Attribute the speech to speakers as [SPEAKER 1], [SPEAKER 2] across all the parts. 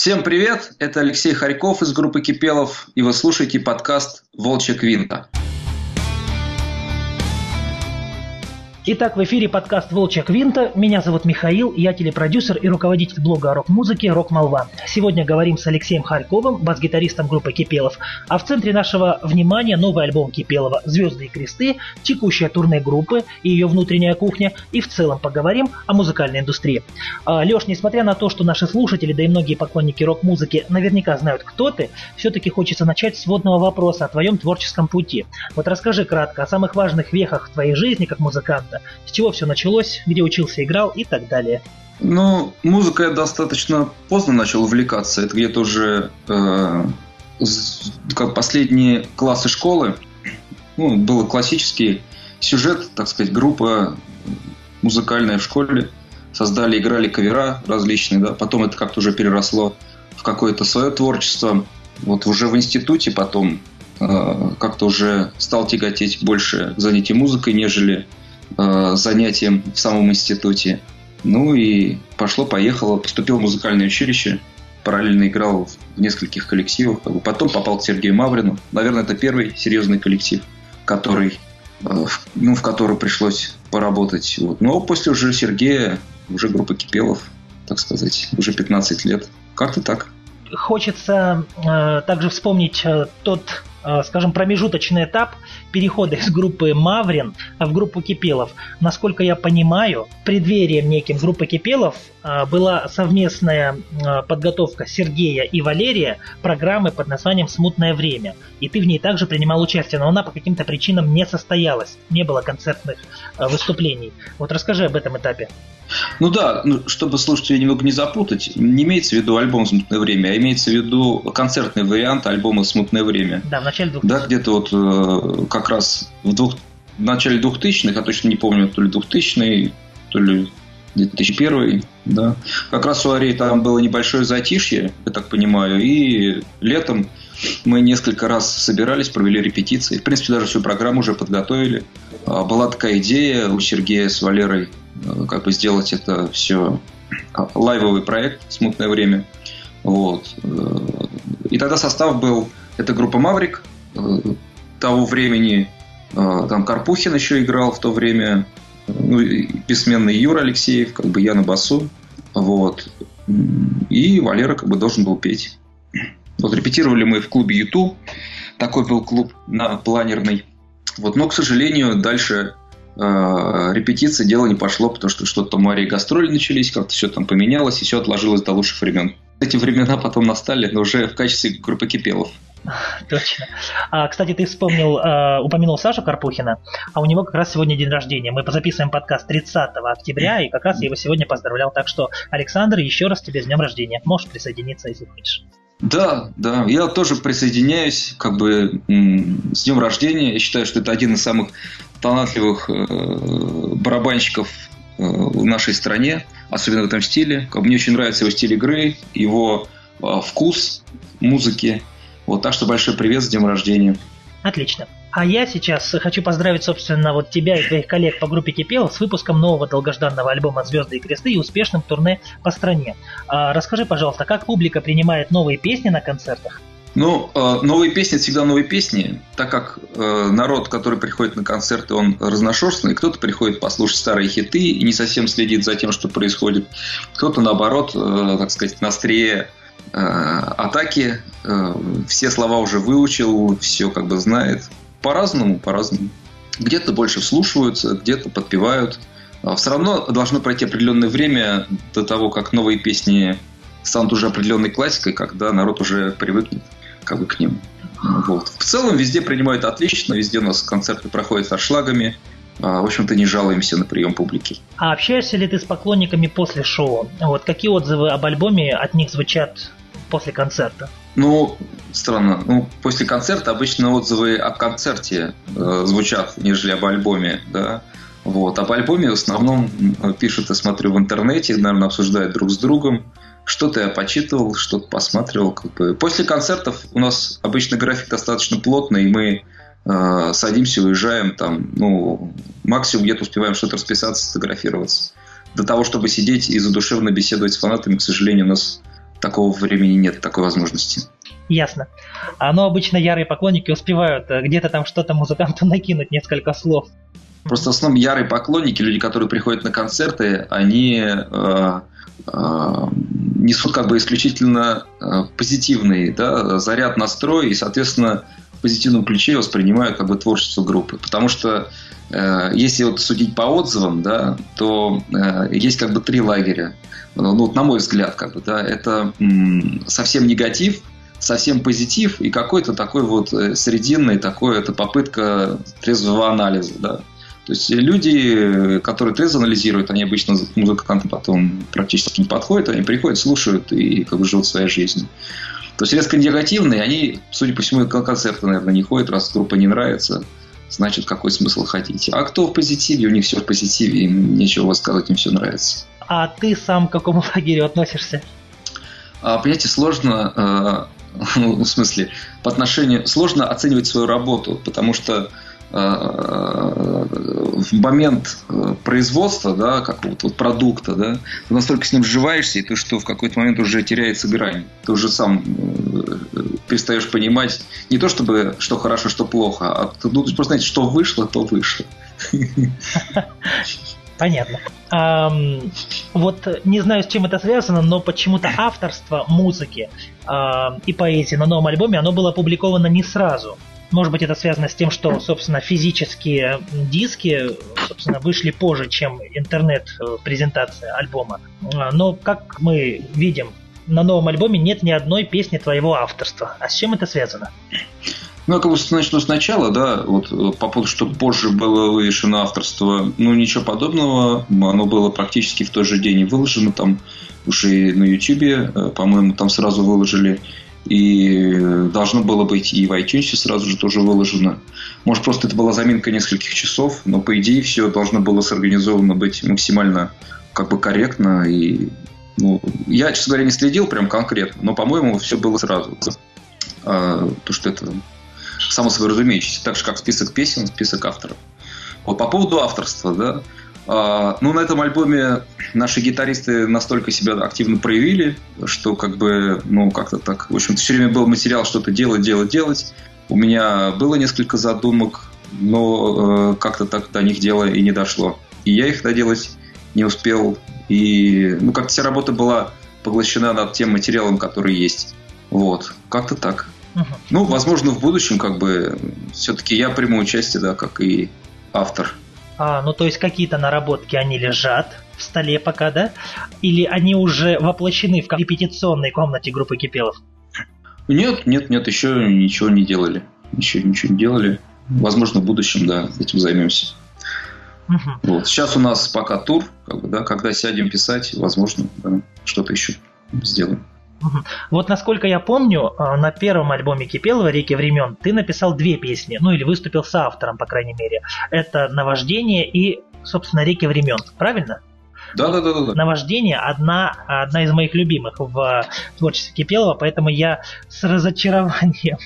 [SPEAKER 1] Всем привет, это Алексей Харьков из группы Кипелов, и вы слушаете подкаст «Волчья квинта».
[SPEAKER 2] Итак, в эфире подкаст «Волчья Квинта». Меня зовут Михаил, я телепродюсер и руководитель блога о рок-музыке «Рок Молва». Сегодня говорим с Алексеем Харьковым, бас-гитаристом группы Кипелов. А в центре нашего внимания новый альбом Кипелова «Звезды и кресты», текущая турне группы и ее внутренняя кухня, и в целом поговорим о музыкальной индустрии. А, Леш, несмотря на то, что наши слушатели, да и многие поклонники рок-музыки наверняка знают, кто ты, все-таки хочется начать с водного вопроса о твоем творческом пути. Вот расскажи кратко о самых важных вехах в твоей жизни как музыканта, с чего все началось, где учился, играл и так далее.
[SPEAKER 1] Ну, музыкой я достаточно поздно начал увлекаться. Это где-то уже э, как последние классы школы. Ну, был классический сюжет, так сказать, группа музыкальная в школе. Создали, играли кавера различные, да. Потом это как-то уже переросло в какое-то свое творчество. Вот уже в институте потом э, как-то уже стал тяготеть больше к занятию музыкой, нежели э, занятиям в самом институте. Ну и пошло-поехало, поступил в музыкальное училище, параллельно играл в нескольких коллективах. Потом попал к Сергею Маврину. Наверное, это первый серьезный коллектив, который, э, ну, в который пришлось поработать. Вот. Но после уже Сергея, уже группа Кипелов, так сказать, уже 15 лет. Как-то так.
[SPEAKER 2] Хочется э, также вспомнить э, тот скажем, промежуточный этап перехода из группы Маврин в группу Кипелов. Насколько я понимаю, преддверием неким группы Кипелов э, была совместная э, подготовка Сергея и Валерия программы под названием «Смутное время». И ты в ней также принимал участие, но она по каким-то причинам не состоялась, не было концертных выступлений. Вот расскажи об этом этапе.
[SPEAKER 1] Ну да, ну, чтобы слушателей немного не запутать, не имеется в виду альбом «Смутное время», а имеется в виду концертный вариант альбома «Смутное время».
[SPEAKER 2] Да, в начале 2000-х.
[SPEAKER 1] Да, где-то вот э, как раз в, двух, в начале 2000-х, я точно не помню, то ли 2000 то ли 2001 да. Как раз у Арии там было небольшое затишье, я так понимаю, и летом мы несколько раз собирались, провели репетиции. В принципе, даже всю программу уже подготовили. А, была такая идея у Сергея с Валерой Э, как бы сделать это все а, лайвовый проект «Смутное время». Вот. Э, и тогда состав был, это группа «Маврик», э, того времени там Карпухин еще играл в то время, ну, бессменный Юра Алексеев, как бы я на басу, вот. И Валера как бы должен был петь. Вот репетировали мы в клубе Юту, такой был клуб на планерный. Вот, но, к сожалению, дальше э, репетиции дело не пошло, потому что что-то там Марии гастроли начались, как-то все там поменялось, и все отложилось до лучших времен. Эти времена потом настали, но уже в качестве группы Кипелов.
[SPEAKER 2] Точно. А, кстати, ты вспомнил, э, упомянул Сашу Карпухина, а у него как раз сегодня день рождения. Мы записываем подкаст 30 октября, и как раз я его сегодня поздравлял. Так что, Александр, еще раз тебе с днем рождения. Можешь присоединиться, если хочешь.
[SPEAKER 1] Да, да, я тоже присоединяюсь, как бы с днем рождения. Я считаю, что это один из самых талантливых э, барабанщиков э, в нашей стране, особенно в этом стиле. Мне очень нравится его стиль игры, его э, вкус музыки. Вот так что большой привет с днем рождения.
[SPEAKER 2] Отлично. А я сейчас хочу поздравить, собственно, вот тебя и твоих коллег по группе Кипел с выпуском нового долгожданного альбома «Звезды и кресты» и успешным турне по стране. А расскажи, пожалуйста, как публика принимает новые песни на концертах?
[SPEAKER 1] Ну, э, новые песни всегда новые песни, так как э, народ, который приходит на концерты, он разношерстный. Кто-то приходит послушать старые хиты и не совсем следит за тем, что происходит. Кто-то, наоборот, э, так сказать, на острие атаки. Все слова уже выучил, все как бы знает. По-разному, по-разному. Где-то больше вслушиваются, где-то подпевают. А все равно должно пройти определенное время до того, как новые песни станут уже определенной классикой, когда народ уже привыкнет как бы к ним. Вот. В целом везде принимают отлично, везде у нас концерты проходят со шлагами. А, в общем-то, не жалуемся на прием публики.
[SPEAKER 2] А общаешься ли ты с поклонниками после шоу? Вот какие отзывы об альбоме от них звучат после концерта?
[SPEAKER 1] Ну, странно. Ну, после концерта обычно отзывы о концерте э, звучат, нежели об альбоме, да. Вот. Об альбоме в основном пишут, я смотрю, в интернете, наверное, обсуждают друг с другом. Что-то я почитывал, что-то посматривал. Как бы. После концертов у нас обычно график достаточно плотный, и мы э, садимся, уезжаем, там, ну, максимум где-то успеваем что-то расписаться, сфотографироваться. До того, чтобы сидеть и задушевно беседовать с фанатами, к сожалению, у нас такого времени нет, такой возможности.
[SPEAKER 2] Ясно. А но обычно ярые поклонники успевают э, где-то там что-то музыканту накинуть, несколько слов.
[SPEAKER 1] Просто в основном ярые поклонники, люди, которые приходят на концерты, они э, э, несут как бы исключительно э, позитивный да, заряд, настрой и, соответственно, позитивном ключе воспринимают как бы творчество группы. Потому что э, если вот судить по отзывам, да, то э, есть как бы три лагеря. Ну, вот на мой взгляд, как бы, да, это м, совсем негатив, совсем позитив и какой-то такой вот э, срединный такой, это попытка трезвого анализа, да. То есть люди, которые трезво анализируют, они обычно к музыкантам потом практически не подходят, они приходят, слушают и как бы живут своей жизнью. То есть резко негативные, они, судя по всему, на концерты, наверное, не ходят, раз группа не нравится, значит, какой смысл ходить. А кто в позитиве, у них все в позитиве, им нечего сказать, им все нравится.
[SPEAKER 2] А ты сам к какому лагерю относишься?
[SPEAKER 1] А, понимаете, сложно, э, ну, в смысле, по отношению, сложно оценивать свою работу, потому что в момент э, производства, да, какого-то вот продукта, да, ты настолько с ним сживаешься, и ты что в какой-то момент уже теряется грань. Ты уже сам э, перестаешь понимать не то, чтобы что хорошо, что плохо, а ты ну, просто знаете, что вышло, то вышло.
[SPEAKER 2] Понятно. Um, вот не знаю, с чем это связано, но почему-то авторство музыки uh, и поэзии на новом альбоме, оно было опубликовано не сразу. Может быть, это связано с тем, что, собственно, физические диски, собственно, вышли позже, чем интернет-презентация альбома. Но, как мы видим, на новом альбоме нет ни одной песни твоего авторства. А с чем это связано?
[SPEAKER 1] Ну, я как бы начну сначала, да, вот э, по поводу, что позже было вывешено авторство, ну, ничего подобного, оно было практически в тот же день выложено, там уже и на Ютубе, э, по-моему, там сразу выложили. И должно было быть и в iTunes сразу же тоже выложено. Может, просто это была заминка нескольких часов, но по идее все должно было сорганизовано быть максимально как бы корректно. И, ну, я, честно говоря, не следил прям конкретно, но, по-моему, все было сразу. А, то, что это само собой разумеющееся. Так же, как список песен, список авторов. Вот по поводу авторства, да, а, ну, на этом альбоме наши гитаристы настолько себя активно проявили, что как бы, ну, как-то так, в общем все время был материал что-то делать, делать, делать. У меня было несколько задумок, но э, как-то так до них дело и не дошло. И я их доделать не успел. И, ну, как-то вся работа была поглощена над тем материалом, который есть. Вот, как-то так. Угу. Ну, возможно, в будущем, как бы, все-таки я приму участие, да, как и автор.
[SPEAKER 2] А, ну то есть какие-то наработки, они лежат в столе пока, да? Или они уже воплощены в репетиционной комнате группы Кипелов?
[SPEAKER 1] Нет, нет, нет, еще ничего не делали. Еще ничего не делали. Возможно, в будущем, да, этим займемся. Угу. Вот. Сейчас у нас пока тур, как бы, да, когда сядем писать, возможно, да, что-то еще сделаем.
[SPEAKER 2] Вот насколько я помню, а, на первом альбоме Кипелова «Реки времен» ты написал две песни, ну или выступил с автором, по крайней мере. Это «Наваждение» и, собственно, «Реки времен». Правильно?
[SPEAKER 1] Да, да, да, да.
[SPEAKER 2] Наваждение одна, одна из моих любимых в творчестве Кипелова, поэтому я с разочарованием,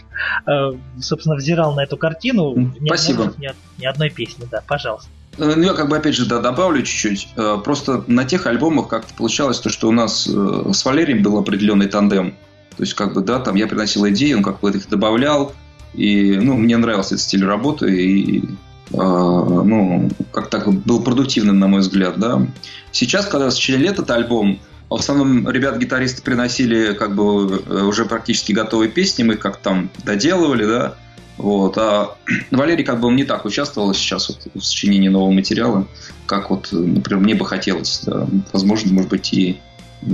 [SPEAKER 2] э, собственно, взирал на эту картину.
[SPEAKER 1] Спасибо.
[SPEAKER 2] Ни, ни одной песни, да, пожалуйста.
[SPEAKER 1] Э, ну, я как бы опять же да, добавлю чуть-чуть. Э, просто на тех альбомах как-то получалось то, что у нас э, с Валерием был определенный тандем. То есть, как бы, да, там я приносил идеи, он как бы их добавлял. И, ну, мне нравился этот стиль работы, и, ну, как так был продуктивным, на мой взгляд, да. Сейчас, когда сочиняли этот альбом, в основном ребят-гитаристы приносили как бы уже практически готовые песни, мы как там доделывали, да. Вот. А Валерий как бы не так участвовал сейчас вот в сочинении нового материала, как вот, например, мне бы хотелось. Да. Возможно, может быть, и э,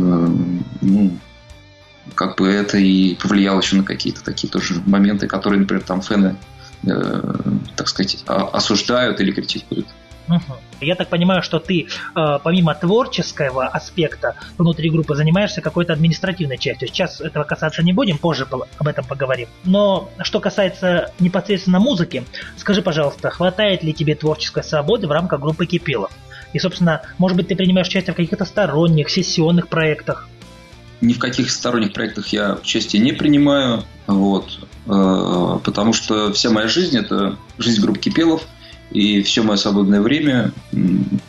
[SPEAKER 1] ну, как бы это и повлияло еще на какие-то такие тоже моменты, которые, например, там фэны, э, так сказать, осуждают или критикуют.
[SPEAKER 2] Угу. Я так понимаю, что ты э, помимо творческого аспекта внутри группы занимаешься какой-то административной частью. Сейчас этого касаться не будем, позже об этом поговорим. Но что касается непосредственно музыки, скажи, пожалуйста, хватает ли тебе творческой свободы в рамках группы Кипелов? И, собственно, может быть, ты принимаешь участие в каких-то сторонних, сессионных проектах?
[SPEAKER 1] Ни в каких сторонних проектах я участие не принимаю, вот, э, потому что вся моя жизнь – это жизнь группы Кипелов – и все мое свободное время,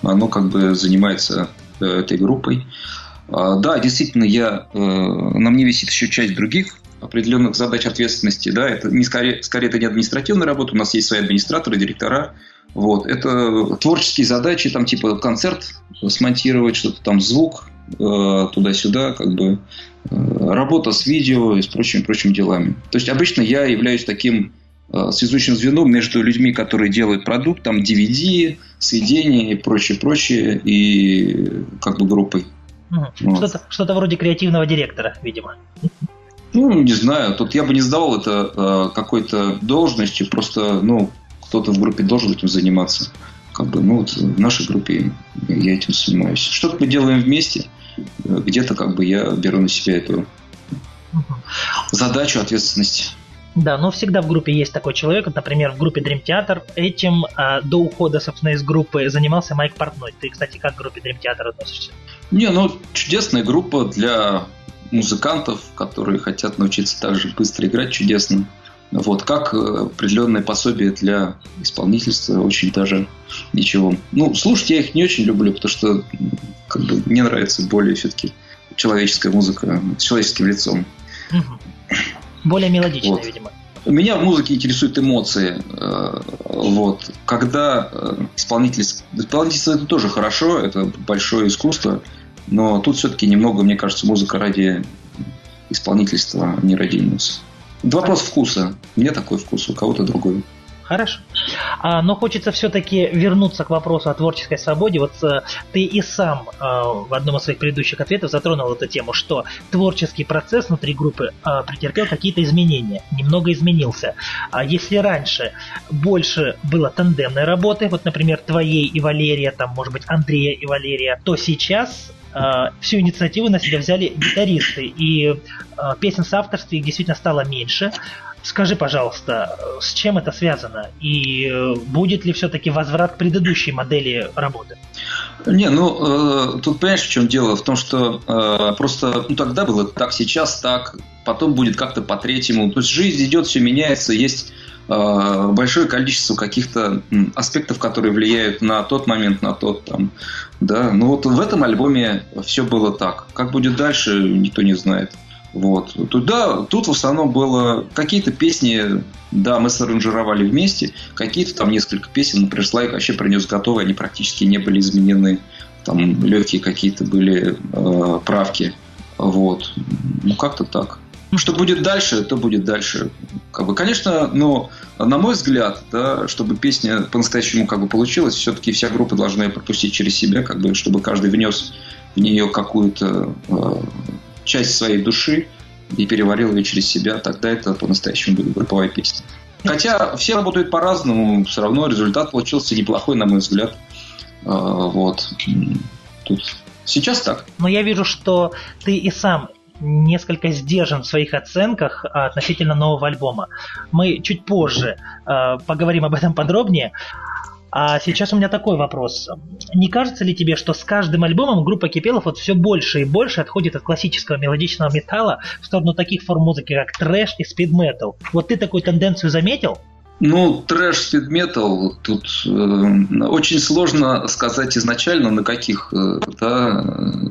[SPEAKER 1] оно как бы занимается э, этой группой. А, да, действительно, я, э, на мне висит еще часть других определенных задач ответственности. Да, это не скорее, скорее это не административная работа, у нас есть свои администраторы, директора. Вот. Это творческие задачи, там типа концерт смонтировать, что-то там звук, э, туда-сюда, как бы работа с видео и с прочими прочими делами. То есть обычно я являюсь таким связующим звеном между людьми, которые делают продукт, там DVD, сведения и прочее, прочее, и как бы группой.
[SPEAKER 2] Угу. Вот. Что-то, что-то вроде креативного директора, видимо.
[SPEAKER 1] Ну, не знаю. Тут я бы не сдавал это э, какой-то должностью, просто, ну, кто-то в группе должен этим заниматься. Как бы, ну, вот в нашей группе я этим занимаюсь. Что-то мы делаем вместе, где-то как бы я беру на себя эту задачу, ответственность.
[SPEAKER 2] Да, но всегда в группе есть такой человек. Например, в группе Dream Theater этим а, до ухода, собственно, из группы занимался Майк Портной. Ты, кстати, как к группе Dream Theater относишься?
[SPEAKER 1] Не, ну, чудесная группа для музыкантов, которые хотят научиться также быстро играть чудесно. Вот, как э, определенное пособие для исполнительства, очень даже ничего. Ну, слушать я их не очень люблю, потому что как бы, мне нравится более все-таки человеческая музыка с человеческим лицом.
[SPEAKER 2] Более мелодичная, вот. видимо.
[SPEAKER 1] Меня в музыке интересуют эмоции. Э, вот. Когда э, исполнитель... Исполнительство это тоже хорошо, это большое искусство. Но тут все-таки немного, мне кажется, музыка ради исполнительства, а не ради эмоций. Это вопрос вкуса. Меня такой вкус, у кого-то другой.
[SPEAKER 2] Хорошо. А, но хочется все-таки вернуться к вопросу о творческой свободе. Вот а, ты и сам а, в одном из своих предыдущих ответов затронул эту тему, что творческий процесс внутри группы а, претерпел какие-то изменения, немного изменился. А если раньше больше было тандемной работы, вот, например, твоей и Валерия, там, может быть, Андрея и Валерия, то сейчас всю инициативу на себя взяли гитаристы, и песен с авторством действительно стало меньше. Скажи, пожалуйста, с чем это связано? И э, будет ли все-таки возврат к предыдущей модели работы?
[SPEAKER 1] Не, ну, э, тут понимаешь, в чем дело? В том, что э, просто ну, тогда было так, сейчас так, потом будет как-то по-третьему. То есть жизнь идет, все меняется, есть э, большое количество каких-то аспектов, которые влияют на тот момент, на тот там. Да, ну вот в этом альбоме все было так. Как будет дальше, никто не знает. Вот. Туда, тут в основном было какие-то песни, да, мы саранжировали вместе, какие-то там несколько песен, например, Слайк вообще принес готовые, они практически не были изменены, там легкие какие-то были э, правки, вот, ну как-то так. Ну, что будет дальше, то будет дальше. Как бы, конечно, но на мой взгляд, да, чтобы песня по-настоящему как бы получилась, все-таки вся группа должна ее пропустить через себя, как бы, чтобы каждый внес в нее какую-то э, часть своей души и переварил ее через себя, тогда это по-настоящему будет групповая песня. Хотя все работают по-разному, все равно результат получился неплохой, на мой взгляд. А, вот. Тут сейчас так.
[SPEAKER 2] Но я вижу, что ты и сам несколько сдержан в своих оценках относительно нового альбома. Мы чуть позже э, поговорим об этом подробнее. А сейчас у меня такой вопрос. Не кажется ли тебе, что с каждым альбомом группа Кипелов вот все больше и больше отходит от классического мелодичного металла в сторону таких форм музыки, как трэш и спид метал? Вот ты такую тенденцию заметил?
[SPEAKER 1] Ну, трэш, спид метал, тут э, очень сложно сказать изначально, на каких э, да,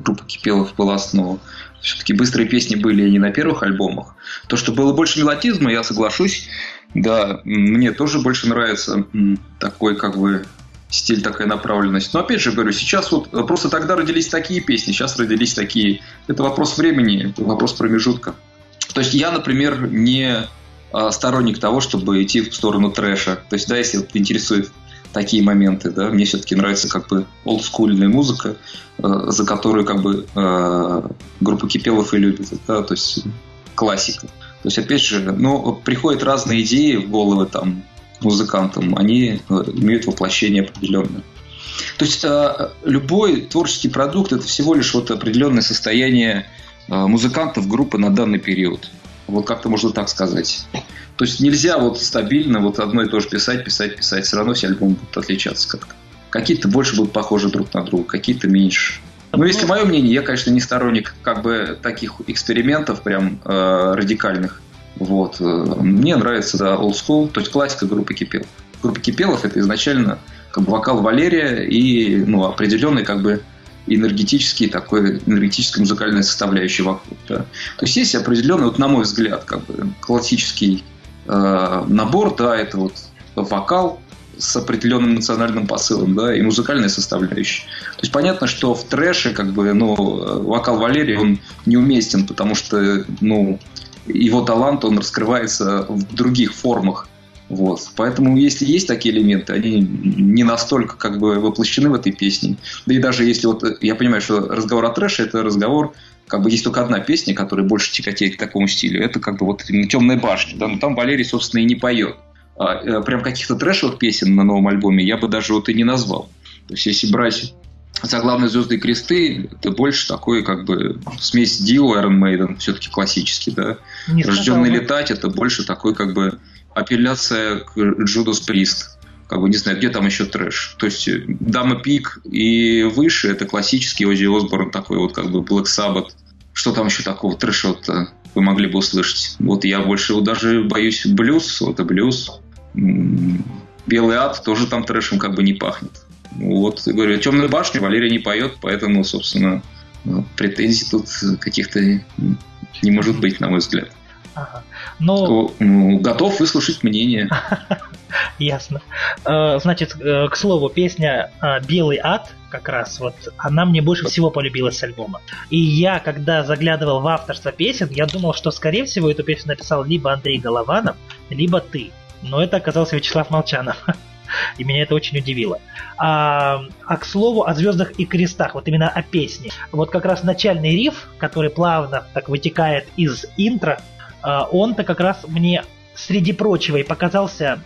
[SPEAKER 1] группа Кипелов была основа. Все-таки быстрые песни были не на первых альбомах. То, что было больше мелодизма, я соглашусь. Да, мне тоже больше нравится такой, как бы, стиль, такая направленность. Но опять же говорю, сейчас вот э, просто тогда родились такие песни, сейчас родились такие. Это вопрос времени, вопрос промежутка. То есть я, например, не а, сторонник того, чтобы идти в сторону трэша. То есть, да, если вот интересует такие моменты, да, мне все-таки нравится как бы олдскульная музыка, э, за которую как бы э, группа Кипелов и любит, да, то есть классика. То есть, опять же, ну, приходят разные идеи в головы там музыкантам, они э, имеют воплощение определенное. То есть э, любой творческий продукт это всего лишь вот определенное состояние э, музыкантов группы на данный период. Вот как-то можно так сказать. То есть нельзя вот стабильно вот одно и то же писать, писать, писать. Все равно все альбомы будут отличаться как-то. Какие-то больше будут похожи друг на друга, какие-то меньше. Ну, если мое мнение, я, конечно, не сторонник как бы таких экспериментов прям э, радикальных. Вот. Э, мне нравится, да, old school, то есть классика группы Кипелов. Группа Кипелов это изначально как бы вокал Валерия и ну, определенный как бы энергетический такой, энергетическая музыкальная составляющая вокруг. Да. То есть есть определенный, вот на мой взгляд, как бы классический э, набор, да, это вот вокал с определенным национальным посылом, да, и музыкальная составляющая. То есть понятно, что в трэше, как бы, ну, вокал Валерия, он неуместен, потому что, ну, его талант, он раскрывается в других формах. Вот. Поэтому, если есть такие элементы, они не настолько как бы воплощены в этой песне. Да и даже если вот я понимаю, что разговор о трэше это разговор, как бы есть только одна песня, которая больше тяготеет к такому стилю. Это как бы вот темная башня. Да? Но там Валерий, собственно, и не поет. А, э, прям каких-то трэшевых песен на новом альбоме я бы даже вот и не назвал. То есть, если брать заглавные звезды и кресты, это больше такой, как бы, смесь Dio, Iron Maiden, все-таки классический, да. Не Рожденный летать, это больше такой, как бы, апелляция к Judas Priest. Как бы, не знаю, где там еще трэш. То есть, Дама Пик и выше, это классический Ози Осборн, такой вот, как бы, Black Sabbath. Что там еще такого трэша вы могли бы услышать? Вот я больше даже боюсь блюз, вот и блюз. Белый ад тоже там трэшем как бы не пахнет. Вот, я говорю, темную башню Валерия не поет, поэтому, собственно, претензий тут каких-то не может быть, на мой взгляд. Ага. Но... Ну, готов выслушать мнение.
[SPEAKER 2] Ясно. Э, значит, э, к слову, песня э, «Белый ад» как раз, вот она мне больше всего полюбилась с альбома. И я, когда заглядывал в авторство песен, я думал, что, скорее всего, эту песню написал либо Андрей Голованов, либо ты. Но это оказался Вячеслав Молчанов. И меня это очень удивило. А, а к слову о звездах и крестах, вот именно о песне. Вот как раз начальный риф, который плавно так вытекает из интро, а, он-то как раз мне среди прочего и показался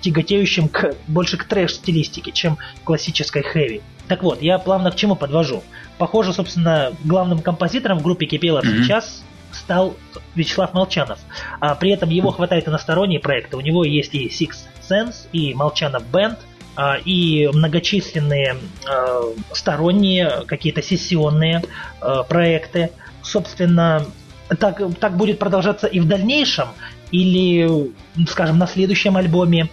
[SPEAKER 2] тяготеющим к, больше к трэш-стилистике, чем классической хэви. Так вот, я плавно к чему подвожу. Похоже, собственно, главным композитором в группе Кипелов mm-hmm. сейчас стал Вячеслав Молчанов. А при этом его хватает и на сторонние проекты. У него есть и Six Sense, и Молчанов Бенд, а, и многочисленные а, сторонние какие-то сессионные а, проекты. Собственно, так, так будет продолжаться и в дальнейшем, или, скажем, на следующем альбоме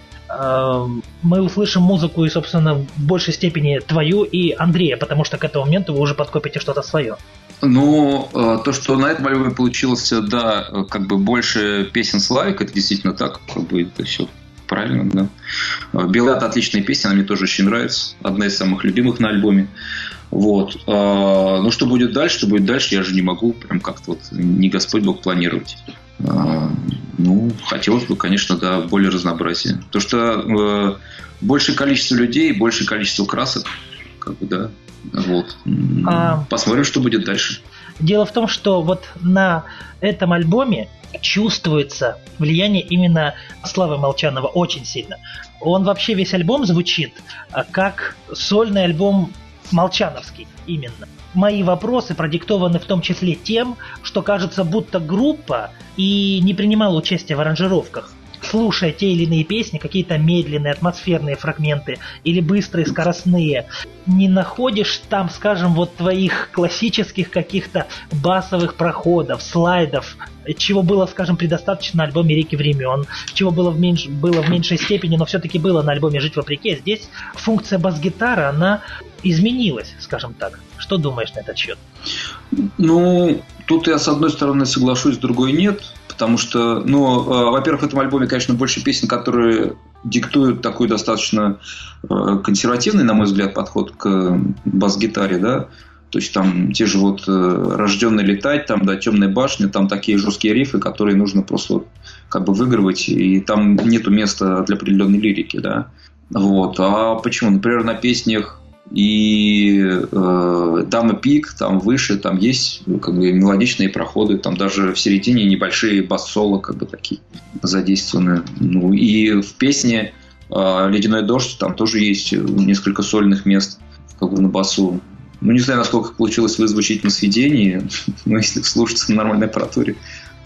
[SPEAKER 2] мы услышим музыку и, собственно, в большей степени твою и Андрея, потому что к этому моменту вы уже подкопите что-то свое.
[SPEAKER 1] Ну, то, что на этом альбоме получилось, да, как бы больше песен Славик, это действительно так, как бы это все правильно, да. Белат отличная песня, она мне тоже очень нравится. Одна из самых любимых на альбоме. Вот. Ну, что будет дальше, что будет дальше, я же не могу прям как-то вот не Господь Бог планировать. Ну, хотелось бы, конечно, да, более разнообразия. То, что э, большее количество людей, большее количество красок, как бы, да, вот. А... Посмотрим, что будет дальше.
[SPEAKER 2] Дело в том, что вот на этом альбоме чувствуется влияние именно Славы Молчанова очень сильно. Он вообще весь альбом звучит а, как сольный альбом Молчановский именно. Мои вопросы продиктованы в том числе тем, что кажется, будто группа и не принимала участия в аранжировках слушая те или иные песни, какие-то медленные, атмосферные фрагменты или быстрые, скоростные, не находишь там, скажем, вот твоих классических каких-то басовых проходов, слайдов, чего было, скажем, предостаточно на альбоме «Реки времен», чего было в, меньш... было в меньшей степени, но все-таки было на альбоме «Жить вопреки». Здесь функция бас-гитары, она изменилась, скажем так. Что думаешь на этот счет?
[SPEAKER 1] Ну, тут я с одной стороны соглашусь, с другой нет потому что, ну, э, во-первых, в этом альбоме, конечно, больше песен, которые диктуют такой достаточно э, консервативный, на мой взгляд, подход к бас-гитаре, да, то есть там те же вот э, рожденный летать, там, да, темная башня, там такие жесткие рифы, которые нужно просто вот, как бы выигрывать, и там нету места для определенной лирики, да. Вот. А почему? Например, на песнях и э, там и пик, там выше, там есть как бы мелодичные проходы, там даже в середине небольшие бас-соло как бы такие задействованы. Ну и в песне э, «Ледяной дождь» там тоже есть несколько сольных мест как бы на басу. Ну, не знаю, насколько получилось вызвучить на сведении, но если слушаться на нормальной аппаратуре,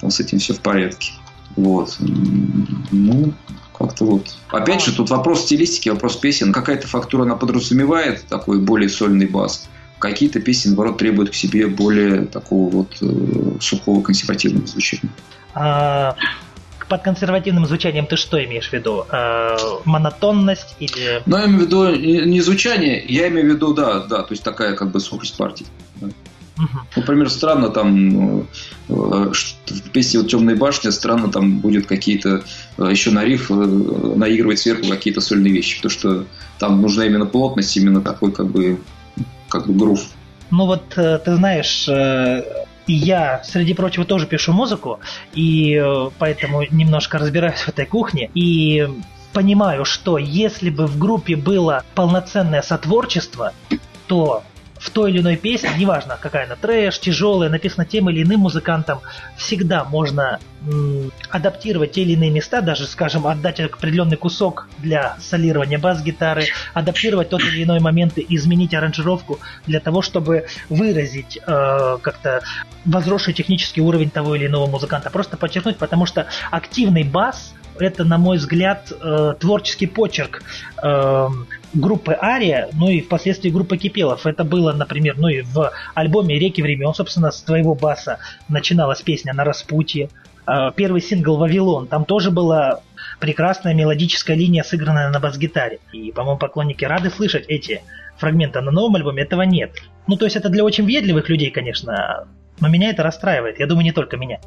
[SPEAKER 1] то с этим все в порядке. Вот. Ну, как-то вот. Опять же, тут вопрос стилистики, вопрос песен. Какая-то фактура она подразумевает такой более сольный бас. Какие-то песни, наоборот, требуют к себе более такого вот э, сухого консервативного звучания.
[SPEAKER 2] А, под консервативным звучанием ты что имеешь в виду? Э, монотонность или...
[SPEAKER 1] Ну, я имею в виду не звучание, я имею в виду, да, да, то есть такая как бы сухость партии. Да. Например, странно там э, в песне вот «Темная башня» странно там будет какие-то э, еще на риф э, наигрывать сверху какие-то сольные вещи, потому что там нужна именно плотность, именно такой как бы как бы грув.
[SPEAKER 2] Ну вот ты знаешь, я, среди прочего, тоже пишу музыку, и поэтому немножко разбираюсь в этой кухне. И понимаю, что если бы в группе было полноценное сотворчество, то в той или иной песне, неважно какая она, трэш, тяжелая, написана тем или иным музыкантом, всегда можно м, адаптировать те или иные места, даже, скажем, отдать определенный кусок для солирования бас-гитары, адаптировать тот или иной момент, изменить аранжировку для того, чтобы выразить э, как-то возросший технический уровень того или иного музыканта. Просто подчеркнуть, потому что активный бас это, на мой взгляд, э, творческий почерк э, группы Ария, ну и впоследствии группы Кипелов. Это было, например, ну и в альбоме «Реки времен», собственно, с твоего баса начиналась песня «На распутье». Э, первый сингл «Вавилон», там тоже была прекрасная мелодическая линия, сыгранная на бас-гитаре. И, по-моему, поклонники рады слышать эти фрагменты. На новом альбоме этого нет. Ну, то есть это для очень ведливых людей, конечно, но меня это расстраивает. Я думаю, не только меня.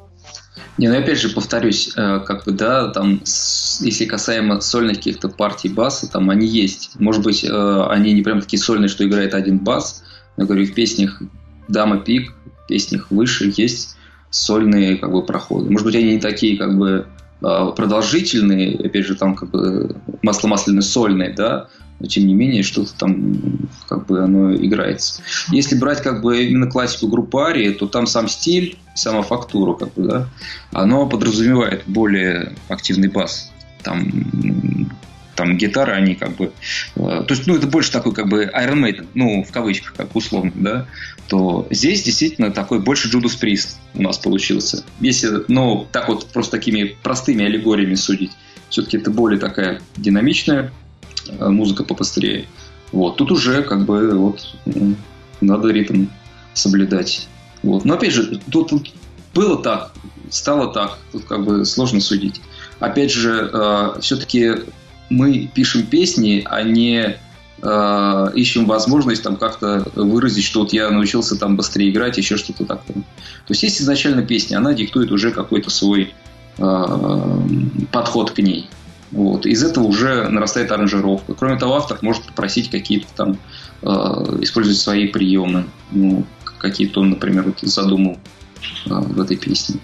[SPEAKER 1] Не, ну опять же повторюсь, э, как бы, да, там, если касаемо сольных каких-то партий баса, там они есть. Может быть, э, они не прям такие сольные, что играет один бас. Но, говорю, в песнях Дама Пик, в песнях выше есть сольные, как бы, проходы. Может быть, они не такие, как бы, э, продолжительные, опять же, там, как бы, масло-масляные сольные, да, но тем не менее что-то там как бы оно играется. Если брать как бы именно классику группы Арии, то там сам стиль, сама фактура, как бы, да, оно подразумевает более активный бас. Там там гитары, они как бы... Э, то есть, ну, это больше такой как бы Iron Maiden, ну, в кавычках, как условно, да, то здесь действительно такой больше Джудас Прист у нас получился. Если, ну, так вот просто такими простыми аллегориями судить, все-таки это более такая динамичная музыка побыстрее. Вот. Тут уже как бы вот надо ритм соблюдать. Вот. Но опять же, тут, тут было так, стало так, тут как бы сложно судить. Опять же, э, все-таки мы пишем песни, а не э, ищем возможность там как-то выразить, что вот я научился там быстрее играть, еще что-то такое. То есть есть изначально песня, она диктует уже какой-то свой э, подход к ней. Вот. Из этого уже нарастает аранжировка. Кроме того, автор может попросить какие-то там э, использовать свои приемы, ну, какие-то он, например, вот задумал э, в этой песне.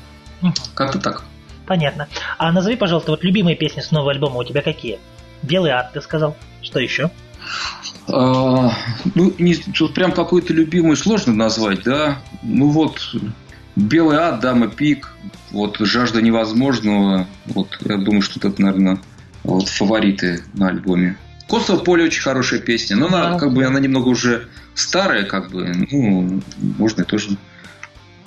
[SPEAKER 1] Как-то так.
[SPEAKER 2] Понятно. А назови, пожалуйста, вот любимые песни с нового альбома у тебя какие? Белый ад, ты сказал. Что еще?
[SPEAKER 1] А, ну, не, тут прям какую-то любимую сложно назвать, да. Ну вот, Белый ад, Дама Пик, вот Жажда невозможного. Вот я думаю, что это, наверное, вот фавориты на альбоме. Косово поле очень хорошая песня, но она как бы она немного уже старая, как бы, ну, можно тоже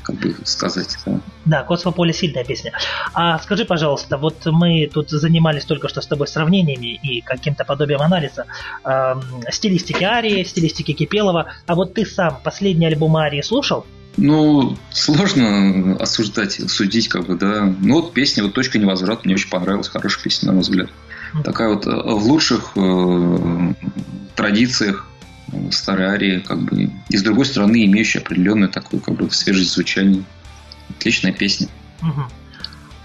[SPEAKER 1] как бы сказать. Да,
[SPEAKER 2] да Косово поле сильная песня. А скажи, пожалуйста, вот мы тут занимались только что с тобой сравнениями и каким-то подобием анализа э, стилистики Арии, стилистики Кипелова. А вот ты сам последний альбом Арии слушал?
[SPEAKER 1] Ну, сложно осуждать, судить, как бы, да. Ну, вот песня, вот «Точка невозврата» мне очень понравилась, хорошая песня, на мой взгляд. Такая вот э, в лучших э, традициях э, старой арии, как бы, и с другой стороны, имеющая определенную такую, как бы, свежесть звучания. Отличная песня.
[SPEAKER 2] Угу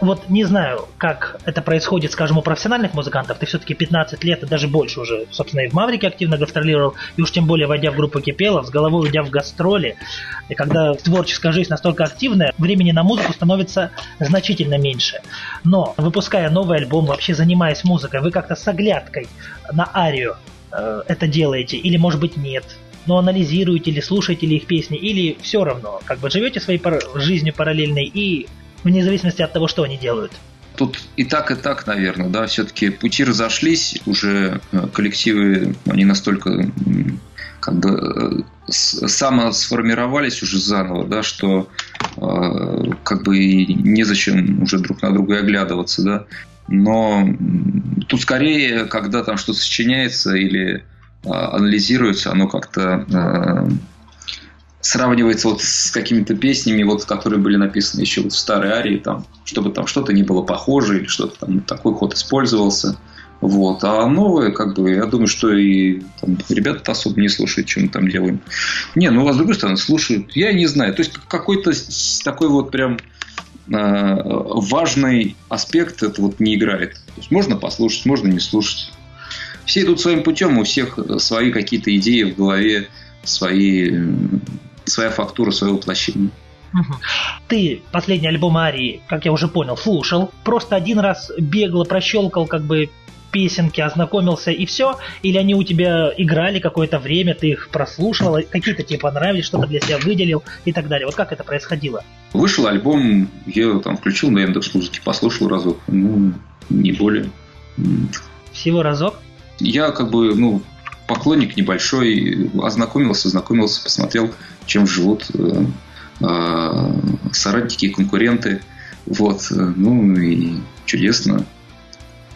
[SPEAKER 2] вот не знаю, как это происходит, скажем, у профессиональных музыкантов. Ты все-таки 15 лет и даже больше уже, собственно, и в Маврике активно гастролировал, и уж тем более войдя в группу Кипелов, с головой уйдя в гастроли. И когда творческая жизнь настолько активная, времени на музыку становится значительно меньше. Но, выпуская новый альбом, вообще занимаясь музыкой, вы как-то с оглядкой на арию э, это делаете, или, может быть, нет? но анализируете или слушаете ли их песни, или все равно, как бы живете своей пар- жизнью параллельной и вне зависимости от того, что они делают.
[SPEAKER 1] Тут и так, и так, наверное, да, все-таки пути разошлись, уже э, коллективы, они настолько как бы э, самосформировались уже заново, да, что э, как бы и незачем уже друг на друга оглядываться, да. Но тут скорее, когда там что-то сочиняется или анализируется, оно как-то сравнивается вот с какими-то песнями, вот, которые были написаны еще вот в старой арии, там, чтобы там что-то не было похоже или что-то там такой ход использовался. Вот. А новое, как бы, я думаю, что и там, ребята особо не слушают, что мы там делаем. Не, ну, а с другой стороны, слушают. Я не знаю. То есть, какой-то такой вот прям э, важный аспект это вот не играет. То есть, можно послушать, можно не слушать. Все идут своим путем, у всех свои какие-то идеи в голове, свои, своя фактура, свое воплощение.
[SPEAKER 2] Ты последний альбом Арии, как я уже понял, слушал. Просто один раз бегло прощелкал как бы песенки, ознакомился и все? Или они у тебя играли какое-то время, ты их прослушал, какие-то тебе понравились, что-то для себя выделил и так далее? Вот как это происходило?
[SPEAKER 1] Вышел альбом, я там включил на Яндекс музыки, послушал разок, ну, не более.
[SPEAKER 2] Всего разок?
[SPEAKER 1] Я как бы, ну, поклонник небольшой, ознакомился, ознакомился, посмотрел, чем живут э, э, соратники и конкуренты. Вот, э, ну и чудесно.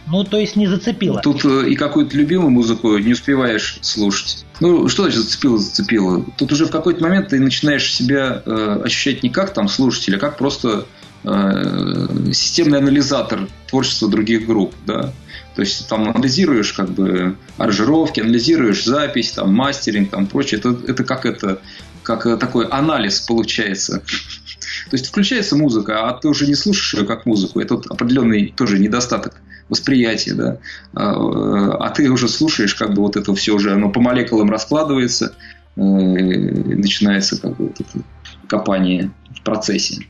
[SPEAKER 2] Ну, то есть не зацепило.
[SPEAKER 1] Тут и какую-то любимую музыку не успеваешь слушать. Ну, что значит зацепило, зацепило? Тут уже в какой-то момент ты начинаешь себя э, ощущать не как там слушатель, а как просто э, системный анализатор творчества других групп, да. То есть там анализируешь как бы аранжировки, анализируешь запись, там мастеринг, там прочее. Это, это как это, как такой анализ получается. То есть включается музыка, а ты уже не слушаешь ее как музыку. Это определенный тоже недостаток восприятие, да, а, а ты уже слушаешь, как бы вот это все уже, оно по молекулам раскладывается, э, начинается как бы вот это копание в процессе.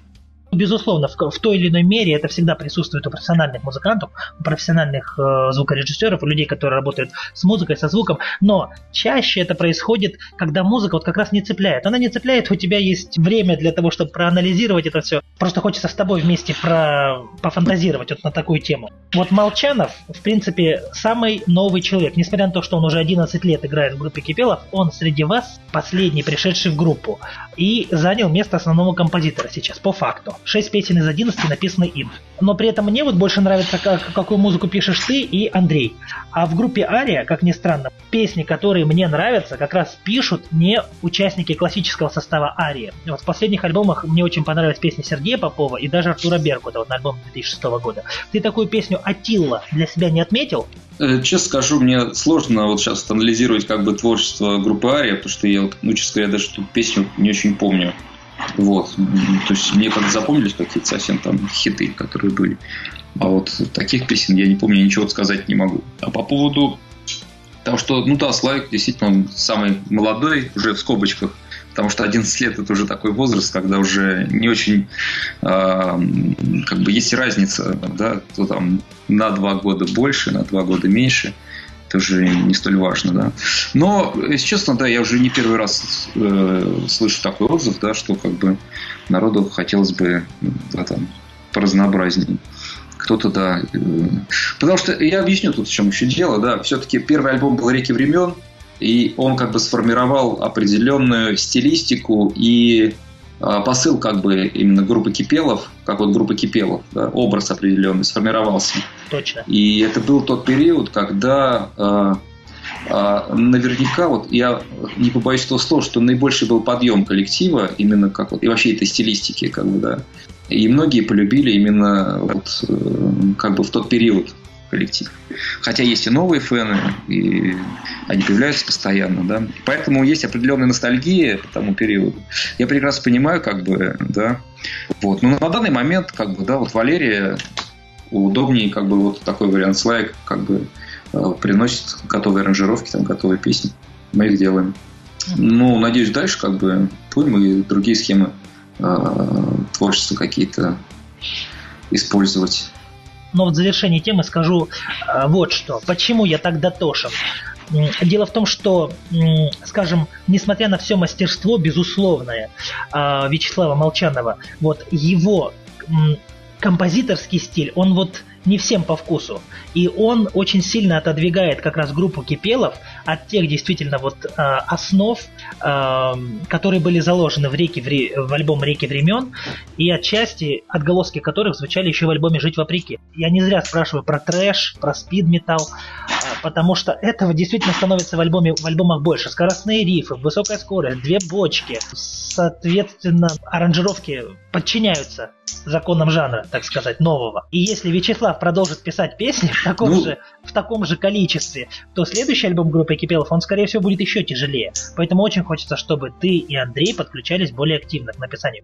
[SPEAKER 2] Безусловно, в, в той или иной мере это всегда присутствует у профессиональных музыкантов, у профессиональных э, звукорежиссеров, у людей, которые работают с музыкой, со звуком. Но чаще это происходит, когда музыка вот как раз не цепляет. Она не цепляет, у тебя есть время для того, чтобы проанализировать это все. Просто хочется с тобой вместе про... пофантазировать вот на такую тему. Вот Молчанов, в принципе, самый новый человек. Несмотря на то, что он уже 11 лет играет в группе Кипелов, он среди вас последний, пришедший в группу. И занял место основного композитора сейчас, по факту. 6 песен из 11 написаны им. Но при этом мне вот больше нравится, как, какую музыку пишешь ты и Андрей. А в группе Ария, как ни странно, песни, которые мне нравятся, как раз пишут не участники классического состава Арии. Вот в последних альбомах мне очень понравилась песня Сергея Попова и даже Артура Беркута, вот на альбом 2006 года. Ты такую песню Атилла для себя не отметил?
[SPEAKER 1] Э, честно скажу, мне сложно вот сейчас анализировать как бы творчество группы Ария, потому что я, ну, честно говоря, даже эту песню не очень помню. Вот. То есть мне как запомнились какие-то совсем там хиты, которые были. А вот таких песен я не помню, ничего сказать не могу. А по поводу того, что, ну да, Славик действительно он самый молодой, уже в скобочках, потому что 11 лет это уже такой возраст, когда уже не очень э, как бы есть разница, да, кто там на два года больше, на два года меньше это уже не столь важно, да. Но, если честно, да, я уже не первый раз э, слышу такой отзыв, да, что как бы народу хотелось бы да, там, поразнообразнее. Кто-то, да. Э, потому что я объясню тут, в чем еще дело, да. Все-таки первый альбом был «Реки времен», и он как бы сформировал определенную стилистику и посыл как бы именно группы Кипелов, как вот группа Кипелов, да, образ определенный сформировался.
[SPEAKER 2] Точно.
[SPEAKER 1] И это был тот период, когда э, э, наверняка, вот я не побоюсь этого слова, что наибольший был подъем коллектива, именно как вот, и вообще этой стилистики, как бы, да. И многие полюбили именно вот, э, как бы в тот период коллектив. Хотя есть и новые фэны, и они появляются постоянно, да. Поэтому есть определенная ностальгия по тому периоду. Я прекрасно понимаю, как бы, да. Вот. Но на данный момент, как бы, да, вот Валерия удобнее, как бы, вот такой вариант слайк, как бы, э, приносит готовые аранжировки, там, готовые песни. Мы их делаем. Ну, надеюсь, дальше, как бы, будем и другие схемы э, творчества какие-то использовать.
[SPEAKER 2] Но в завершении темы скажу э, вот что. Почему я так дотошен? Дело в том, что, скажем, несмотря на все мастерство безусловное э, Вячеслава Молчанова, вот его композиторский стиль, он вот не всем по вкусу. И он очень сильно отодвигает как раз группу Кипелов от тех действительно вот э, основ, которые были заложены в, реке, в, ре, в альбом «Реки времен», и отчасти отголоски которых звучали еще в альбоме «Жить вопреки». Я не зря спрашиваю про трэш, про спид-металл, э, потому что этого действительно становится в, альбоме, в альбомах больше. Скоростные рифы, высокая скорость, две бочки, соответственно, аранжировки подчиняются законам жанра, так сказать, нового. И если Вячеслав продолжит писать песни в таком, ну... же, в таком же количестве, то следующий альбом группы Кипелов, он, скорее всего, будет еще тяжелее. Поэтому очень хочется, чтобы ты и Андрей подключались более активно к написанию.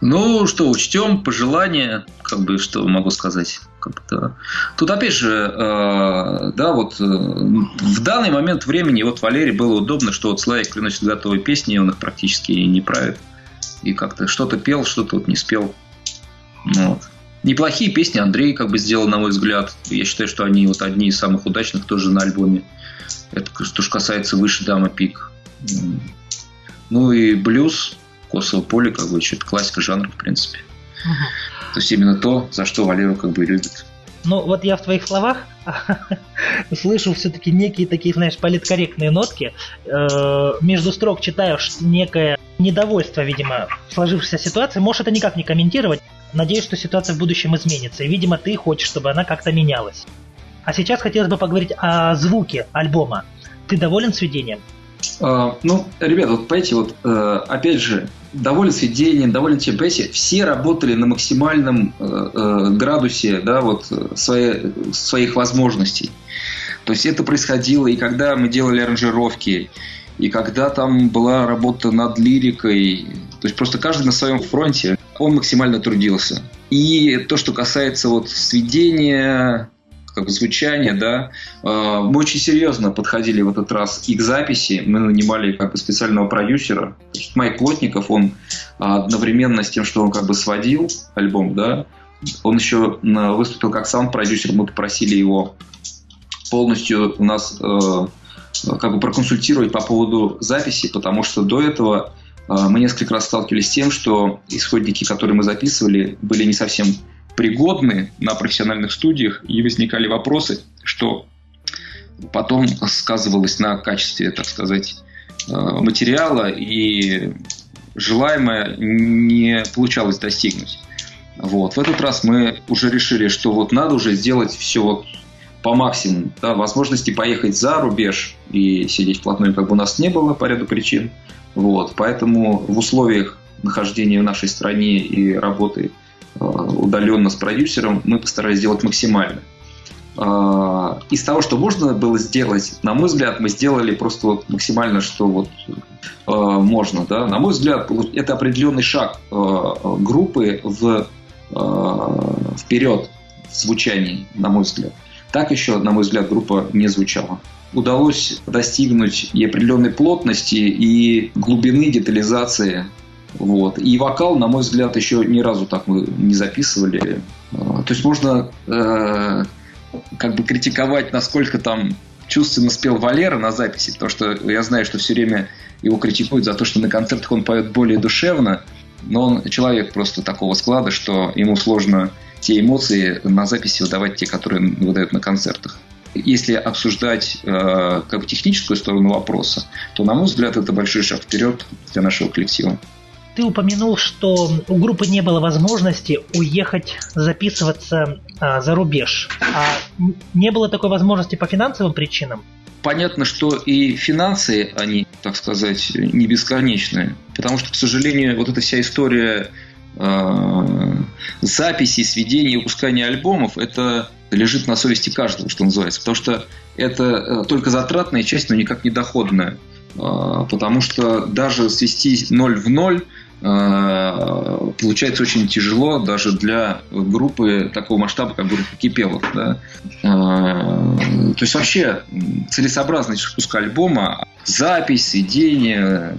[SPEAKER 1] Ну, что, учтем пожелания, как бы, что могу сказать. Как-то. Тут, опять же, э, да, вот э, в данный момент времени вот Валерий было удобно, что вот Славик приносит готовые песни, он их практически не правит. И как-то что-то пел, что-то вот не спел. Ну вот. Неплохие песни Андрей как бы сделал, на мой взгляд. Я считаю, что они вот одни из самых удачных тоже на альбоме. Это что же касается выше Дама Пик. Ну и блюз, Косово поле, как бы, это классика жанра, в принципе. Угу. То есть именно то, за что Валеру как бы любит.
[SPEAKER 2] Ну, вот я в твоих словах слышу все-таки некие такие, знаешь, политкорректные нотки. Э, между строк читаю некое недовольство, видимо, сложившейся ситуации. Можешь это никак не комментировать. Надеюсь, что ситуация в будущем изменится. И, видимо, ты хочешь, чтобы она как-то менялась. А сейчас хотелось бы поговорить о звуке альбома. Ты доволен сведением?
[SPEAKER 1] Uh, ну, ребят, вот понимаете, вот uh, опять же, доволен сведением, доволен тем, понимаете, все работали на максимальном uh, градусе, да, вот своей, своих возможностей. То есть это происходило и когда мы делали аранжировки, и когда там была работа над лирикой, то есть просто каждый на своем фронте, он максимально трудился. И то, что касается вот сведения, как бы звучания, да, э, мы очень серьезно подходили в этот раз и к записи. Мы нанимали как бы специального продюсера. Майк Плотников, он одновременно с тем, что он как бы сводил альбом, да, он еще выступил как саунд-продюсер. Мы попросили его полностью у нас как бы проконсультировать по поводу записи, потому что до этого мы несколько раз сталкивались с тем, что исходники, которые мы записывали, были не совсем пригодны на профессиональных студиях, и возникали вопросы, что потом сказывалось на качестве, так сказать, э, материала, и желаемое не получалось достигнуть. Вот. В этот раз мы уже решили, что вот надо уже сделать все вот по максимуму. Да, возможности поехать за рубеж и сидеть вплотную как бы у нас не было по ряду причин. Вот. Поэтому в условиях нахождения в нашей стране и работы удаленно с продюсером мы постарались сделать максимально. Э, из того, что можно было сделать, на мой взгляд, мы сделали просто вот максимально, что вот э, можно. Да? На мой взгляд, это определенный шаг группы в, вперед в звучании, на мой взгляд. Так еще, на мой взгляд, группа не звучала. Удалось достигнуть и определенной плотности, и глубины детализации. Вот. И вокал, на мой взгляд, еще ни разу так мы не записывали. А, то есть можно э, как бы критиковать, насколько там чувственно спел Валера на записи, потому что я знаю, что все время его критикуют за то, что на концертах он поет более душевно, но он человек просто такого склада, что ему сложно те эмоции на записи выдавать те, которые выдают на концертах. Если обсуждать э, как бы техническую сторону вопроса, то, на мой взгляд, это большой шаг вперед для нашего коллектива.
[SPEAKER 2] Ты упомянул, что у группы не было возможности уехать записываться э, за рубеж. А не было такой возможности по финансовым причинам?
[SPEAKER 1] Понятно, что и финансы, они, так сказать, не бесконечные. Потому что, к сожалению, вот эта вся история Э, записи, сведения и выпускания альбомов, это лежит на совести каждого, что называется. Потому что это э, только затратная часть, но никак не доходная. Э, потому что даже свести ноль в ноль получается очень тяжело даже для группы такого масштаба, как группа Кипелов. Да? То есть вообще целесообразность выпуска альбома, запись, сведение,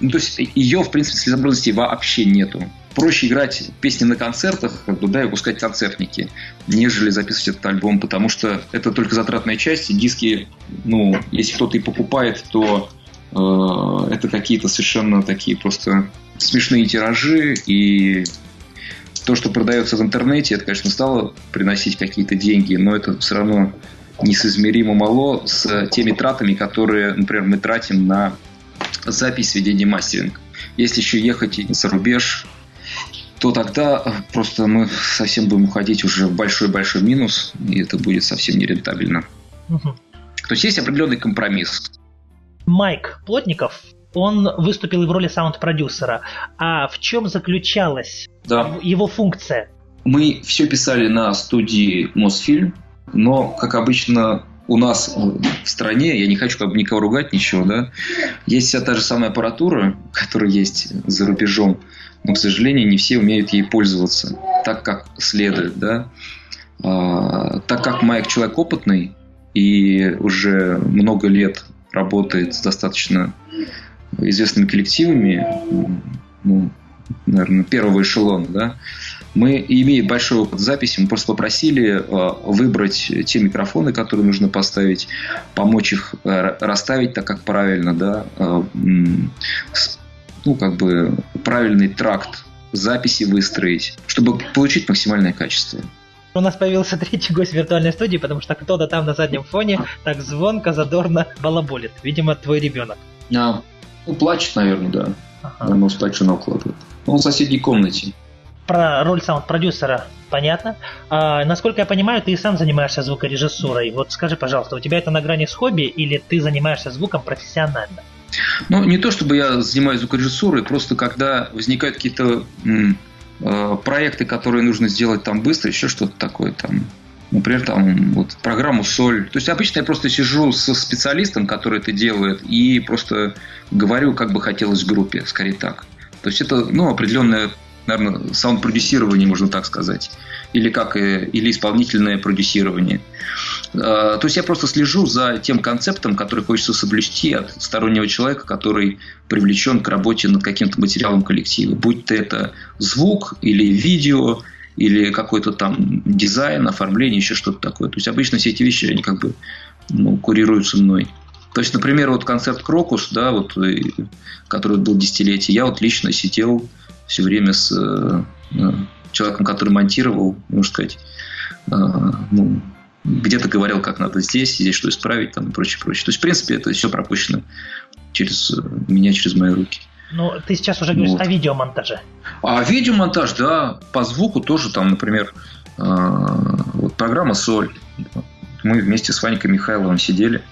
[SPEAKER 1] ну, то есть ее, в принципе, целесообразности вообще нету проще играть песни на концертах, как да, и выпускать концертники, нежели записывать этот альбом, потому что это только затратная часть, и диски, ну, если кто-то и покупает, то э, это какие-то совершенно такие просто смешные тиражи, и то, что продается в интернете, это, конечно, стало приносить какие-то деньги, но это все равно несоизмеримо мало с теми тратами, которые, например, мы тратим на запись, сведение, мастеринг. Если еще ехать за рубеж, то тогда э, просто мы совсем будем уходить уже в большой-большой минус, и это будет совсем нерентабельно. Угу. То есть есть определенный компромисс.
[SPEAKER 2] Майк Плотников он выступил и в роли саунд-продюсера. А в чем заключалась да. его функция?
[SPEAKER 1] Мы все писали на студии Мосфильм, но, как обычно, у нас в стране, я не хочу как бы никого ругать, ничего, да, есть вся та же самая аппаратура, которая есть за рубежом, но, к сожалению, не все умеют ей пользоваться так, как следует, да. А, так как Майк человек опытный и уже много лет работает с достаточно известными коллективами, ну, наверное, первого эшелона, да, мы, имея большой опыт записи, мы просто попросили э, выбрать те микрофоны, которые нужно поставить, помочь их э, расставить так, как правильно, да, э, ну, как бы правильный тракт записи выстроить, чтобы получить максимальное качество.
[SPEAKER 2] У нас появился третий гость виртуальной студии, потому что кто-то там на заднем фоне так звонко, задорно балаболит. Видимо, твой ребенок.
[SPEAKER 1] А, ну, плачет, наверное, да. Ага. Наверное, спать жена укладывает. Он в соседней комнате.
[SPEAKER 2] Про роль саунд-продюсера понятно. А, насколько я понимаю, ты и сам занимаешься звукорежиссурой. Вот скажи, пожалуйста, у тебя это на грани с хобби или ты занимаешься звуком профессионально?
[SPEAKER 1] Ну, не то чтобы я занимаюсь звукорежиссурой, просто когда возникают какие-то м, проекты, которые нужно сделать там быстро, еще что-то такое там. Например, там вот программу Соль. То есть обычно я просто сижу со специалистом, который это делает, и просто говорю, как бы хотелось группе, скорее так. То есть это ну, определенная наверное, саунд-продюсирование, можно так сказать. Или как или исполнительное продюсирование. А, то есть я просто слежу за тем концептом, который хочется соблюсти от стороннего человека, который привлечен к работе над каким-то материалом коллектива. Будь то это звук или видео, или какой-то там дизайн, оформление, еще что-то такое. То есть обычно все эти вещи, они как бы ну, курируются мной. То есть, например, вот концерт Крокус, да, вот, который был десятилетие, я вот лично сидел все время с э, э, человеком, который монтировал, можно сказать, э, ну, где-то говорил, как надо здесь, здесь что исправить, там и прочее, прочее. То есть, в принципе, это все пропущено через меня, через мои руки.
[SPEAKER 2] Ну, ты сейчас уже говоришь вот. о видеомонтаже.
[SPEAKER 1] А видеомонтаж, да, по звуку тоже там, например, вот программа «Соль». Мы вместе с Ванькой Михайловым сидели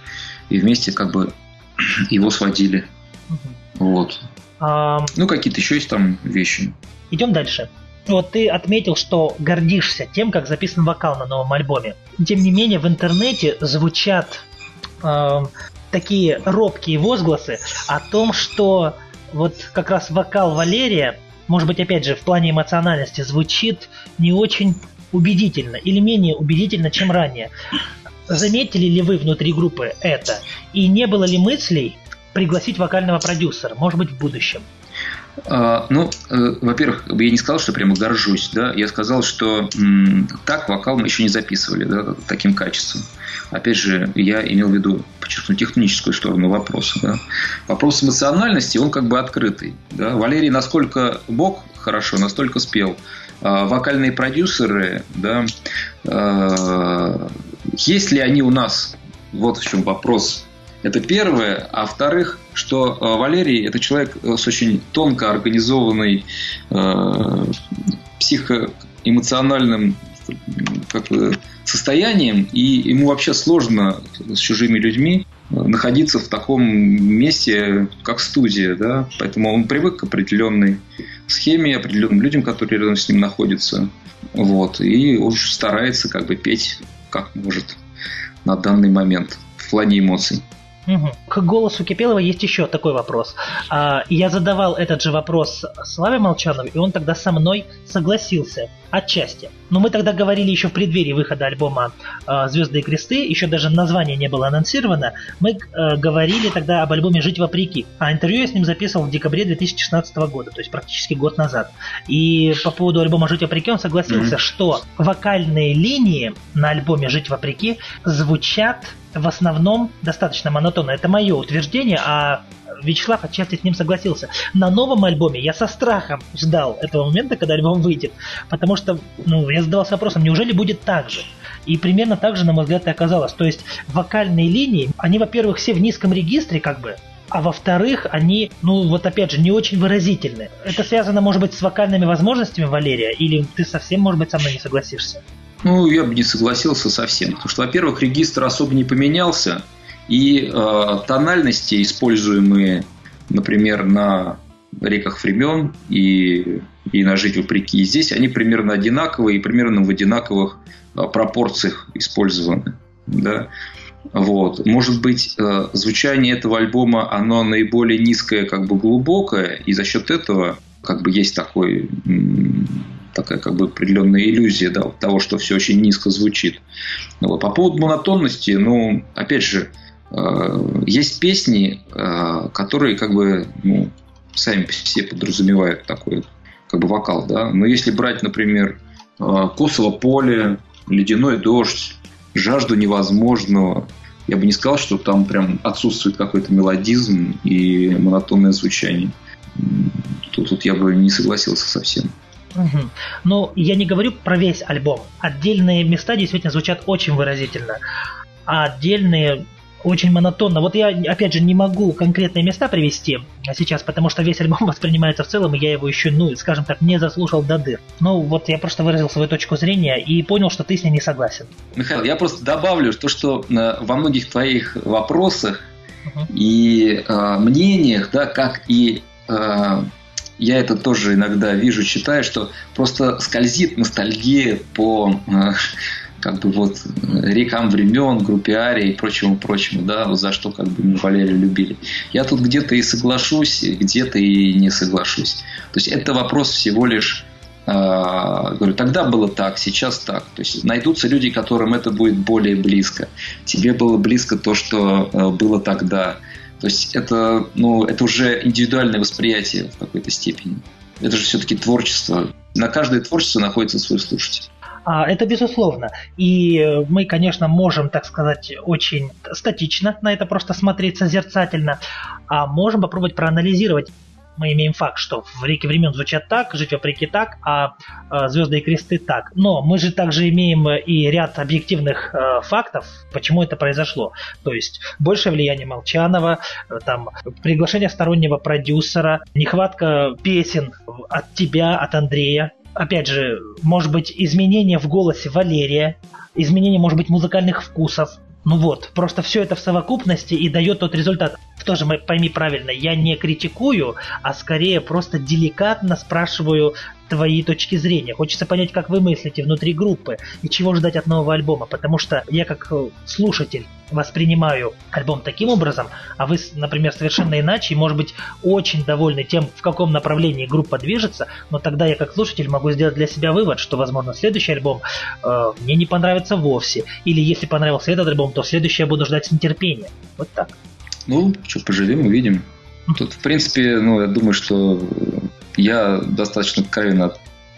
[SPEAKER 1] и вместе как бы его сводили. Угу. Вот. А... Ну, какие-то еще есть там вещи.
[SPEAKER 2] Идем дальше. Вот ты отметил, что гордишься тем, как записан вокал на новом альбоме. Тем не менее, в интернете звучат э, такие робкие возгласы о том, что вот как раз вокал Валерия, может быть, опять же, в плане эмоциональности, звучит не очень убедительно или менее убедительно, чем ранее. Заметили ли вы внутри группы это? И не было ли мыслей пригласить вокального продюсера, может быть, в будущем?
[SPEAKER 1] А, ну, э, во-первых, я не сказал, что прямо горжусь, да, я сказал, что так вокал мы еще не записывали, да, таким качеством. Опять же, я имел в виду, подчеркну, техническую сторону вопроса, да. Вопрос эмоциональности, он как бы открытый, да. Валерий насколько бог хорошо, настолько спел. А, вокальные продюсеры, да, а, есть ли они у нас, вот в чем вопрос, это первое. А во-вторых, что э, Валерий – это человек э, с очень тонко организованной э, психоэмоциональным как состоянием, и ему вообще сложно с чужими людьми находиться в таком месте, как студия, да, поэтому он привык к определенной схеме, определенным людям, которые рядом с ним находятся, вот, и уж старается как бы петь как может на данный момент в плане эмоций.
[SPEAKER 2] Угу. К голосу Кипелова есть еще такой вопрос. А, я задавал этот же вопрос Славе Молчанову, и он тогда со мной согласился. Отчасти. Но мы тогда говорили еще в преддверии выхода альбома а, «Звезды и кресты», еще даже название не было анонсировано. Мы а, говорили тогда об альбоме «Жить вопреки». А интервью я с ним записывал в декабре 2016 года, то есть практически год назад. И по поводу альбома «Жить вопреки» он согласился, mm-hmm. что вокальные линии на альбоме «Жить вопреки» звучат в основном достаточно монотонно. Это мое утверждение, а Вячеслав отчасти с ним согласился. На новом альбоме я со страхом ждал этого момента, когда альбом выйдет, потому что ну, я задавался вопросом, неужели будет так же? И примерно так же, на мой взгляд, и оказалось. То есть вокальные линии, они, во-первых, все в низком регистре, как бы, а во-вторых, они, ну вот опять же, не очень выразительны. Это связано, может быть, с вокальными возможностями Валерия, или ты совсем, может быть, со мной не согласишься?
[SPEAKER 1] Ну, я бы не согласился совсем. Потому что, во-первых, регистр особо не поменялся, и э, тональности, используемые например, на реках времен и, и на «Жить вопреки». И здесь они примерно одинаковые и примерно в одинаковых а, пропорциях использованы. Да? Вот. Может быть, э, звучание этого альбома, оно наиболее низкое, как бы глубокое, и за счет этого как бы есть такой такая как бы определенная иллюзия да, того, что все очень низко звучит. Вот. По поводу монотонности, ну, опять же, э, есть песни, э, которые как бы ну, сами себе подразумевают такой как бы вокал, да. Но если брать, например, э, Косово поле, Ледяной дождь, Жажду невозможного, я бы не сказал, что там прям отсутствует какой-то мелодизм и монотонное звучание. Тут, тут я бы не согласился совсем.
[SPEAKER 2] Угу. Но я не говорю про весь альбом. Отдельные места действительно звучат очень выразительно. А отдельные очень монотонно. Вот я, опять же, не могу конкретные места привести сейчас, потому что весь альбом воспринимается в целом, и я его еще, ну, скажем так, не заслушал до дыр. Ну, вот я просто выразил свою точку зрения и понял, что ты с ней не согласен.
[SPEAKER 1] Михаил, я просто добавлю то, что э, во многих твоих вопросах uh и э, мнениях, да, как и э, я это тоже иногда вижу, читаю, что просто скользит ностальгия по э, как бы вот рекам времен, группе Ария и прочему, прочему, да, за что как бы мы Валерия любили. Я тут где-то и соглашусь, где-то и не соглашусь. То есть это вопрос всего лишь э, говорю, тогда было так, сейчас так. То есть найдутся люди, которым это будет более близко. Тебе было близко то, что э, было тогда. То есть это, ну, это уже индивидуальное восприятие в какой-то степени. Это же все-таки творчество. На каждое творчество находится свой слушатель.
[SPEAKER 2] А, это безусловно. И мы, конечно, можем, так сказать, очень статично на это просто смотреть созерцательно, а можем попробовать проанализировать мы имеем факт, что в реке времен звучат так, жить вопреки так, а, а звезды и кресты так. Но мы же также имеем и ряд объективных а, фактов, почему это произошло. То есть большее влияние Молчанова, там приглашение стороннего продюсера, нехватка песен от тебя, от Андрея, опять же, может быть, изменение в голосе Валерия, изменение, может быть, музыкальных вкусов, ну вот, просто все это в совокупности и дает тот результат. Тоже пойми правильно, я не критикую, а скорее просто деликатно спрашиваю твои точки зрения. Хочется понять, как вы мыслите внутри группы и чего ждать от нового альбома, потому что я как э, слушатель воспринимаю альбом таким образом, а вы, например, совершенно иначе, и, может быть, очень довольны тем, в каком направлении группа движется, но тогда я как слушатель могу сделать для себя вывод, что, возможно, следующий альбом э, мне не понравится вовсе, или если понравился этот альбом, то следующий я буду ждать с нетерпением. Вот так.
[SPEAKER 1] Ну, что, поживем, увидим. Тут, в принципе, ну, я думаю, что я достаточно откровенно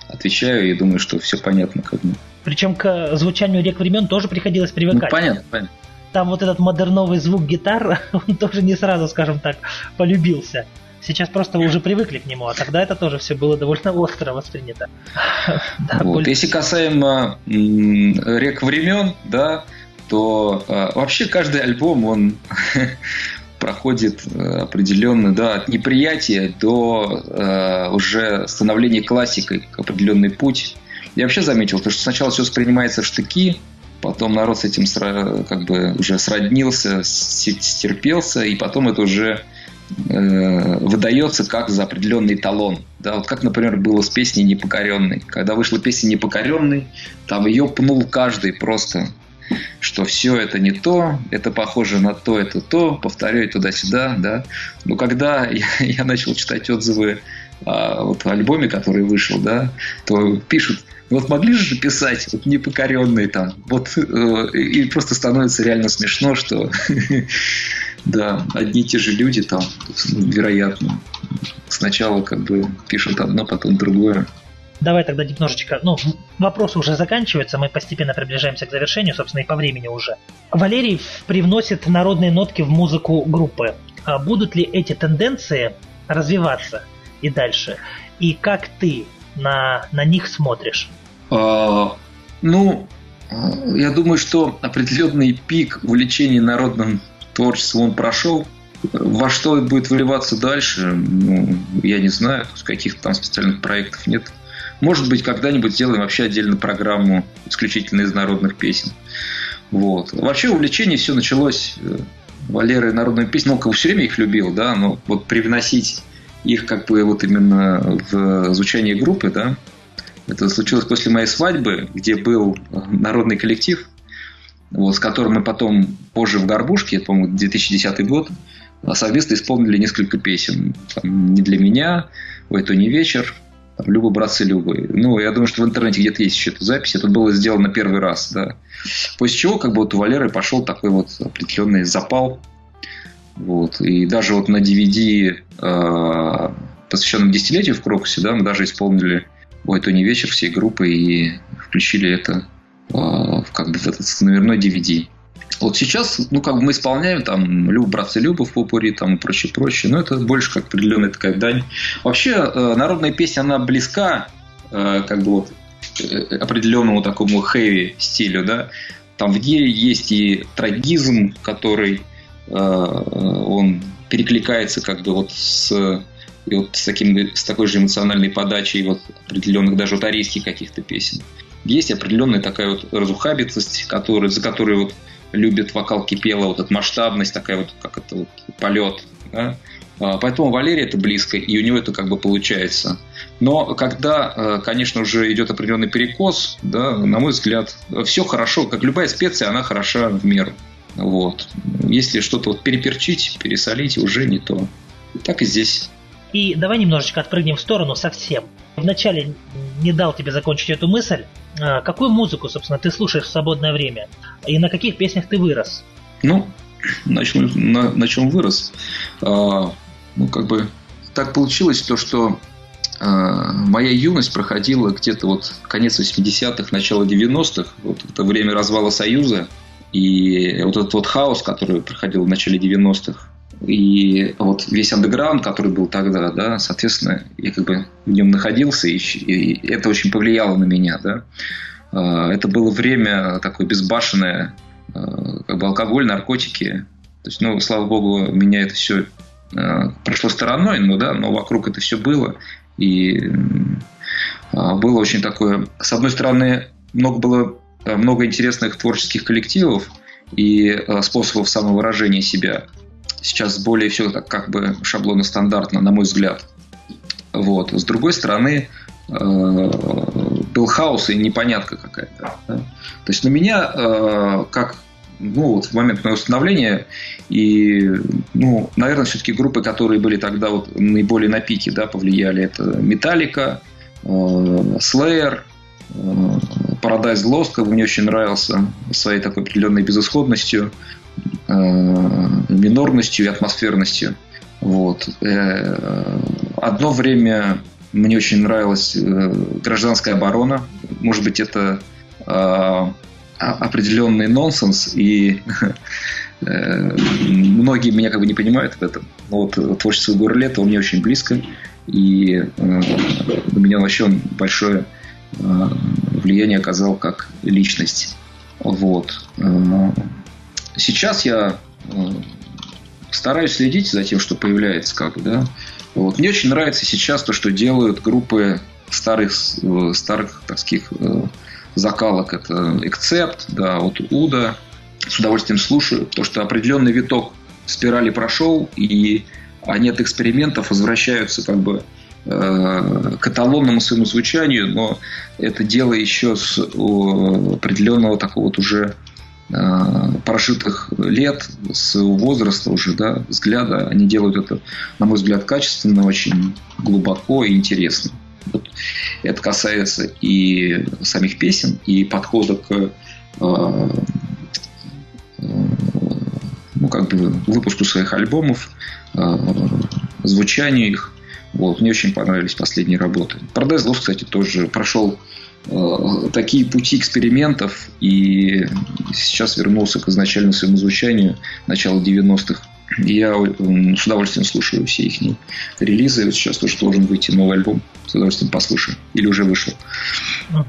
[SPEAKER 1] отвечаю и думаю, что все понятно. Как бы.
[SPEAKER 2] Причем к звучанию рек времен тоже приходилось привыкать. Ну,
[SPEAKER 1] понятно, понятно.
[SPEAKER 2] Там вот этот модерновый звук гитар, он тоже не сразу, скажем так, полюбился. Сейчас просто уже привыкли к нему, а тогда это тоже все было довольно остро воспринято.
[SPEAKER 1] да, вот. более... Если касаемо рек времен, да, то э, вообще каждый альбом, он проходит э, определенный, да, от неприятия до э, уже становления классикой, определенный путь. Я вообще заметил, то, что сначала все воспринимается в штыки, потом народ с этим как бы уже сроднился, стерпелся, и потом это уже э, выдается как за определенный талон. Да, вот как, например, было с песней «Непокоренный». Когда вышла песня «Непокоренный», там ее пнул каждый просто что все это не то, это похоже на то, это то, повторяю туда-сюда, да. Но когда я, я начал читать отзывы а, вот, о альбоме, который вышел, да, то пишут, вот могли же писать вот непокоренные там, вот э, и просто становится реально смешно, что да, одни и те же люди там, вероятно, сначала как бы пишут одно, потом другое.
[SPEAKER 2] Давай тогда немножечко, ну, вопрос уже заканчивается, мы постепенно приближаемся к завершению, собственно, и по времени уже. Валерий привносит народные нотки в музыку группы. А будут ли эти тенденции развиваться и дальше? И как ты на, на них смотришь?
[SPEAKER 1] А, ну, я думаю, что определенный пик увлечения народным творчеством он прошел. Во что будет выливаться дальше, ну, я не знаю, каких-то там специальных проектов нет. Может быть, когда-нибудь сделаем вообще отдельную программу исключительно из народных песен. Вот. Вообще увлечение все началось э, Валеры народную песню, ну, все время их любил, да, но вот привносить их как бы вот именно в звучание группы, да, это случилось после моей свадьбы, где был народный коллектив, вот, с которым мы потом позже в Горбушке, по-моему, 2010 год, совместно исполнили несколько песен. Там, «Не для меня», «Ой, то не вечер», Люба, братцы Любы. Ну, я думаю, что в интернете где-то есть еще эта запись. Это было сделано первый раз, да. После чего, как бы, вот у Валеры пошел такой вот определенный запал. Вот. И даже вот на DVD, э, посвященном десятилетию в Крокусе, да, мы даже исполнили «Ой, то не вечер» всей группы и включили это э, как бы в этот номерной DVD. Вот сейчас, ну, как бы мы исполняем там Люб, братцы Люба в попури там и прочее, прочее. Но это больше как определенная такая дань. Вообще, э, народная песня, она близка э, как бы вот э, определенному такому хэви стилю, да. Там в ней есть и трагизм, который он перекликается как бы вот с и вот с, таким, с такой же эмоциональной подачей вот определенных даже вот арийских каких-то песен. Есть определенная такая вот разухабитость, которая, за которой вот любит вокал Кипела, вот эта масштабность, такая вот, как это вот, полет. Да? А, поэтому Валерий это близко, и у него это как бы получается. Но когда, э, конечно, уже идет определенный перекос, да, на мой взгляд, все хорошо, как любая специя, она хороша в меру. Вот. Если что-то вот переперчить, пересолить, уже не то. Так и здесь.
[SPEAKER 2] И давай немножечко отпрыгнем в сторону совсем. Вначале не дал тебе закончить эту мысль. А, какую музыку, собственно, ты слушаешь в свободное время? И на каких песнях ты вырос?
[SPEAKER 1] Ну, начну на, на чем вырос. А, ну, как бы так получилось то, что а, моя юность проходила где-то вот конец 80-х, начало 90-х. Вот это время развала Союза. И вот этот вот хаос, который проходил в начале 90-х, и вот весь андеграунд, который был тогда, да, соответственно, я как бы в нем находился, и, и это очень повлияло на меня, да. А, это было время такое безбашенное, а, как бы алкоголь, наркотики. То есть, ну, слава богу, меня это все а, прошло стороной, но да, но вокруг это все было. И было очень такое, с одной стороны, много было много интересных творческих коллективов и способов самовыражения себя сейчас более все так как бы шаблонно стандартно, на мой взгляд. Вот. С другой стороны, э, был хаос и непонятка какая-то. То есть на меня, э, как ну, вот в момент моего становления, и, ну, наверное, все-таки группы, которые были тогда вот наиболее на пике, да, повлияли, это Металлика, э, Slayer, Paradise Lost, как бы мне очень нравился своей такой определенной безысходностью. Э, минорностью и атмосферностью. Вот. Э, одно время мне очень нравилась э, гражданская оборона. Может быть, это определенный нонсенс, и многие меня как бы не понимают в этом. Но вот творчество Гурлета меня очень близко, и на меня вообще большое влияние оказал как личность. Вот. Сейчас я э, стараюсь следить за тем, что появляется, как бы, да. Вот. Мне очень нравится сейчас то, что делают группы старых, э, старых таких э, закалок. Это Экцепт, да, вот Уда. С удовольствием слушаю, потому что определенный виток спирали прошел, и они от экспериментов возвращаются как бы к эталонному своему звучанию, но это дело еще с определенного такого вот уже Э, прожитых лет, с возраста уже, да, взгляда, они делают это, на мой взгляд, качественно, очень глубоко и интересно. Вот. Это касается и самих песен, и подхода к э, э, ну, как бы выпуску своих альбомов, звучанию их. Вот. Мне очень понравились последние работы. Paradise Lost, кстати, тоже прошел такие пути экспериментов и сейчас вернулся к изначальному своему звучанию начала 90-х. Я с удовольствием слушаю все их релизы. Сейчас тоже должен выйти новый альбом. С удовольствием послушаю. Или уже вышел. Uh-huh.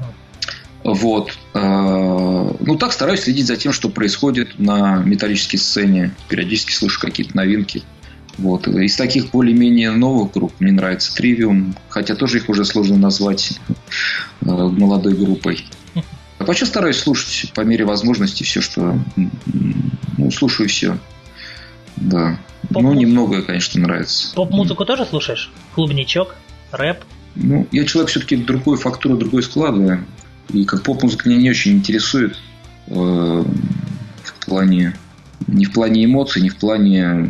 [SPEAKER 1] Вот. Э, ну, так стараюсь следить за тем, что происходит на металлической сцене. Периодически слышу какие-то новинки. Вот. Из таких более-менее новых групп мне нравится Тривиум, хотя тоже их уже сложно назвать э, молодой группой. А вообще стараюсь слушать по мере возможности все, что ну, слушаю все. Да. Ну, немного, конечно, нравится.
[SPEAKER 2] Поп-музыку тоже слушаешь? Клубничок, рэп?
[SPEAKER 1] Ну, я человек все-таки другую фактуру, другой складываю. И как поп-музыка меня не очень интересует э, в плане не в плане эмоций, не в плане...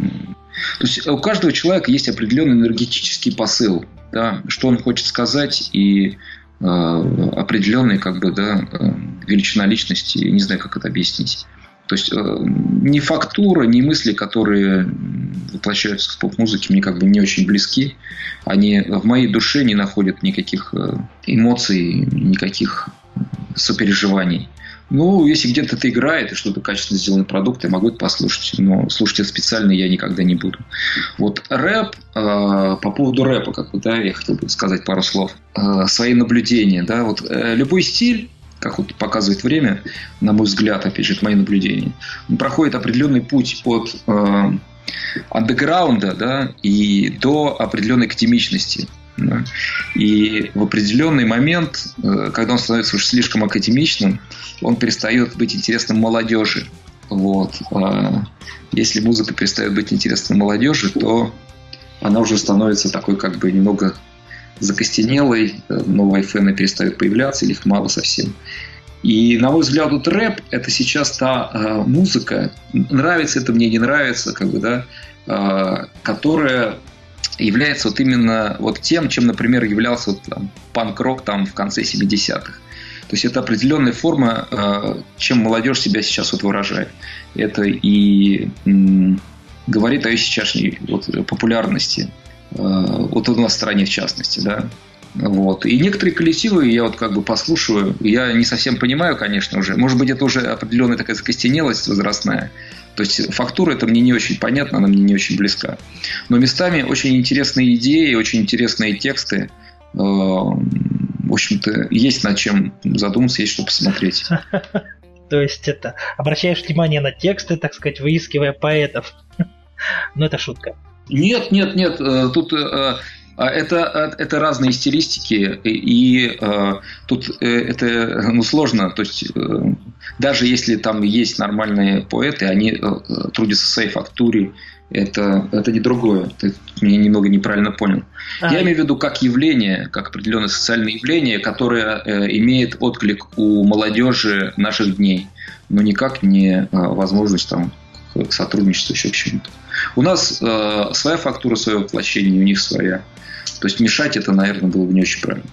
[SPEAKER 1] То есть у каждого человека есть определенный энергетический посыл, да, что он хочет сказать, и э, определенный как бы, да, э, величина личности, не знаю, как это объяснить. То есть э, ни фактура, ни мысли, которые воплощаются в поп-музыке, мне как бы не очень близки. Они в моей душе не находят никаких э, эмоций, никаких сопереживаний. Ну, если где-то это играет и что-то качественно сделанный продукт, я могу это послушать. Но слушать это специально я никогда не буду. Вот рэп, э, по поводу рэпа, как бы, да, я хотел бы сказать пару слов. Э, свои наблюдения, да, вот э, любой стиль как вот показывает время, на мой взгляд, опять же, это мои наблюдения, он проходит определенный путь от э, андеграунда да, и до определенной академичности. Да. И в определенный момент, э, когда он становится уж слишком академичным, он перестает быть интересным молодежи. Вот. А если музыка перестает быть интересной молодежи, то она уже становится такой как бы немного закостенелой, новые фэны перестают появляться, или их мало совсем. И, на мой взгляд, вот рэп – это сейчас та э, музыка, нравится это мне, не нравится, как бы, да, э, которая является вот именно вот тем, чем, например, являлся вот, там, панк-рок там, в конце 70-х. То есть это определенная форма, э, чем молодежь себя сейчас вот выражает. Это и говорит о ее сейчасшней вот, популярности Э, вот у нас в стране в частности, да. Вот. И некоторые коллективы я вот как бы послушаю, я не совсем понимаю, конечно, уже. Может быть, это уже определенная такая закостенелость возрастная. То есть фактура это мне не очень понятна, она мне не очень близка. Но местами очень интересные идеи, очень интересные тексты. Э, в общем-то, есть над чем задуматься, есть что посмотреть.
[SPEAKER 2] То есть это обращаешь внимание на тексты, так сказать, выискивая поэтов. Но это шутка.
[SPEAKER 1] Нет, нет, нет. Э, тут э, это, это разные стилистики, и э, тут это ну, сложно. То есть, даже если там есть нормальные поэты, они трудятся в своей фактуре, это, это не другое. Ты меня немного неправильно понял. А, Я имею в виду как явление, как определенное социальное явление, которое э, имеет отклик у молодежи наших дней, но никак не э, возможность там, к сотрудничеству еще к чему-то. У нас э, своя фактура, свое воплощение, у них своя. То есть мешать это, наверное, было бы не очень правильно.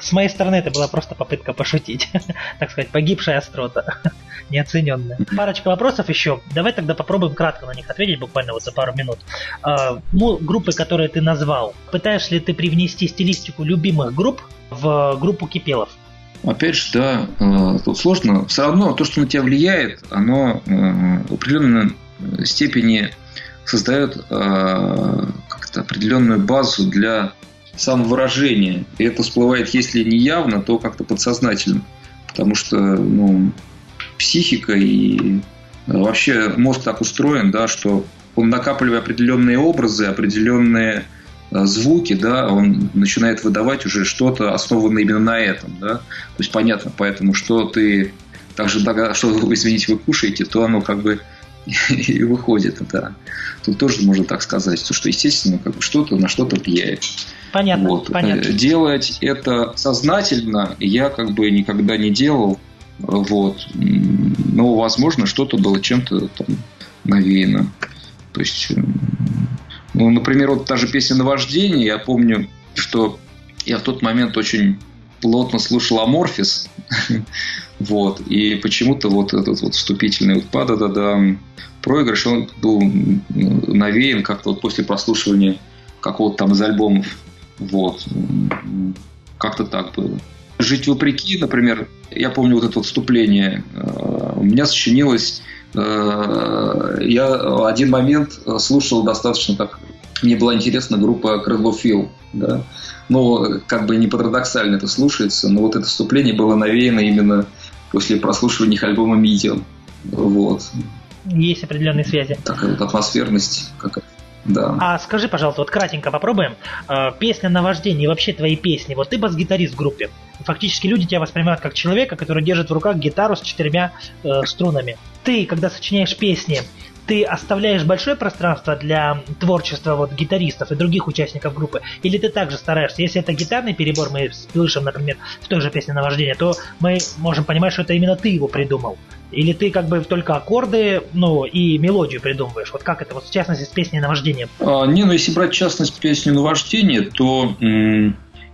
[SPEAKER 2] С моей стороны это была просто попытка пошутить. так сказать, погибшая острота. Неоцененная. Парочка вопросов еще. Давай тогда попробуем кратко на них ответить, буквально вот за пару минут. А, ну, группы, которые ты назвал, пытаешься ли ты привнести стилистику любимых групп в группу кипелов?
[SPEAKER 1] Опять же, да, э, тут сложно. Все равно то, что на тебя влияет, оно э, в определенной степени создает э, как-то определенную базу для самовыражения. И это всплывает, если не явно, то как-то подсознательно. Потому что ну, психика и вообще мозг так устроен, да, что он накапливая определенные образы, определенные Э, звуки, да, он начинает выдавать уже что-то, основанное именно на этом, да. То есть понятно, поэтому что ты также, что, извините, вы кушаете, то оно как бы и выходит, да. Тут тоже можно так сказать, что, естественно, как бы что-то на что-то влияет.
[SPEAKER 2] Понятно, вот. понятно. Э,
[SPEAKER 1] делать это сознательно я как бы никогда не делал, вот. Но, возможно, что-то было чем-то там навеяно. То есть ну, например, вот та же песня «Наваждение», я помню, что я в тот момент очень плотно слушал Аморфис, вот, и почему-то вот этот вот вступительный вот пада да да проигрыш, он был навеян как-то вот после прослушивания какого-то там из альбомов, вот, как-то так было. «Жить вопреки», например, я помню вот это вот вступление, э, у меня сочинилось Э, я один момент слушал достаточно так, мне была интересна группа Крыло Фил, да, но как бы не парадоксально это слушается, но вот это вступление было навеяно именно после прослушивания их альбома Medium, вот.
[SPEAKER 2] Есть определенные связи.
[SPEAKER 1] Такая вот атмосферность какая-то. Да.
[SPEAKER 2] А скажи, пожалуйста, вот кратенько попробуем. Э, песня на вождение, вообще твои песни. Вот ты бас-гитарист в группе. Фактически люди тебя воспринимают как человека, который держит в руках гитару с четырьмя э, струнами. Ты, когда сочиняешь песни, ты оставляешь большое пространство для творчества вот гитаристов и других участников группы? Или ты также стараешься? Если это гитарный перебор, мы слышим, например, в той же песне «Наваждение», то мы можем понимать, что это именно ты его придумал. Или ты как бы только аккорды, ну, и мелодию придумываешь? Вот как это, вот в частности, с песней «Наваждение»?
[SPEAKER 1] А, не, ну, если брать в частность песню «Наваждение», то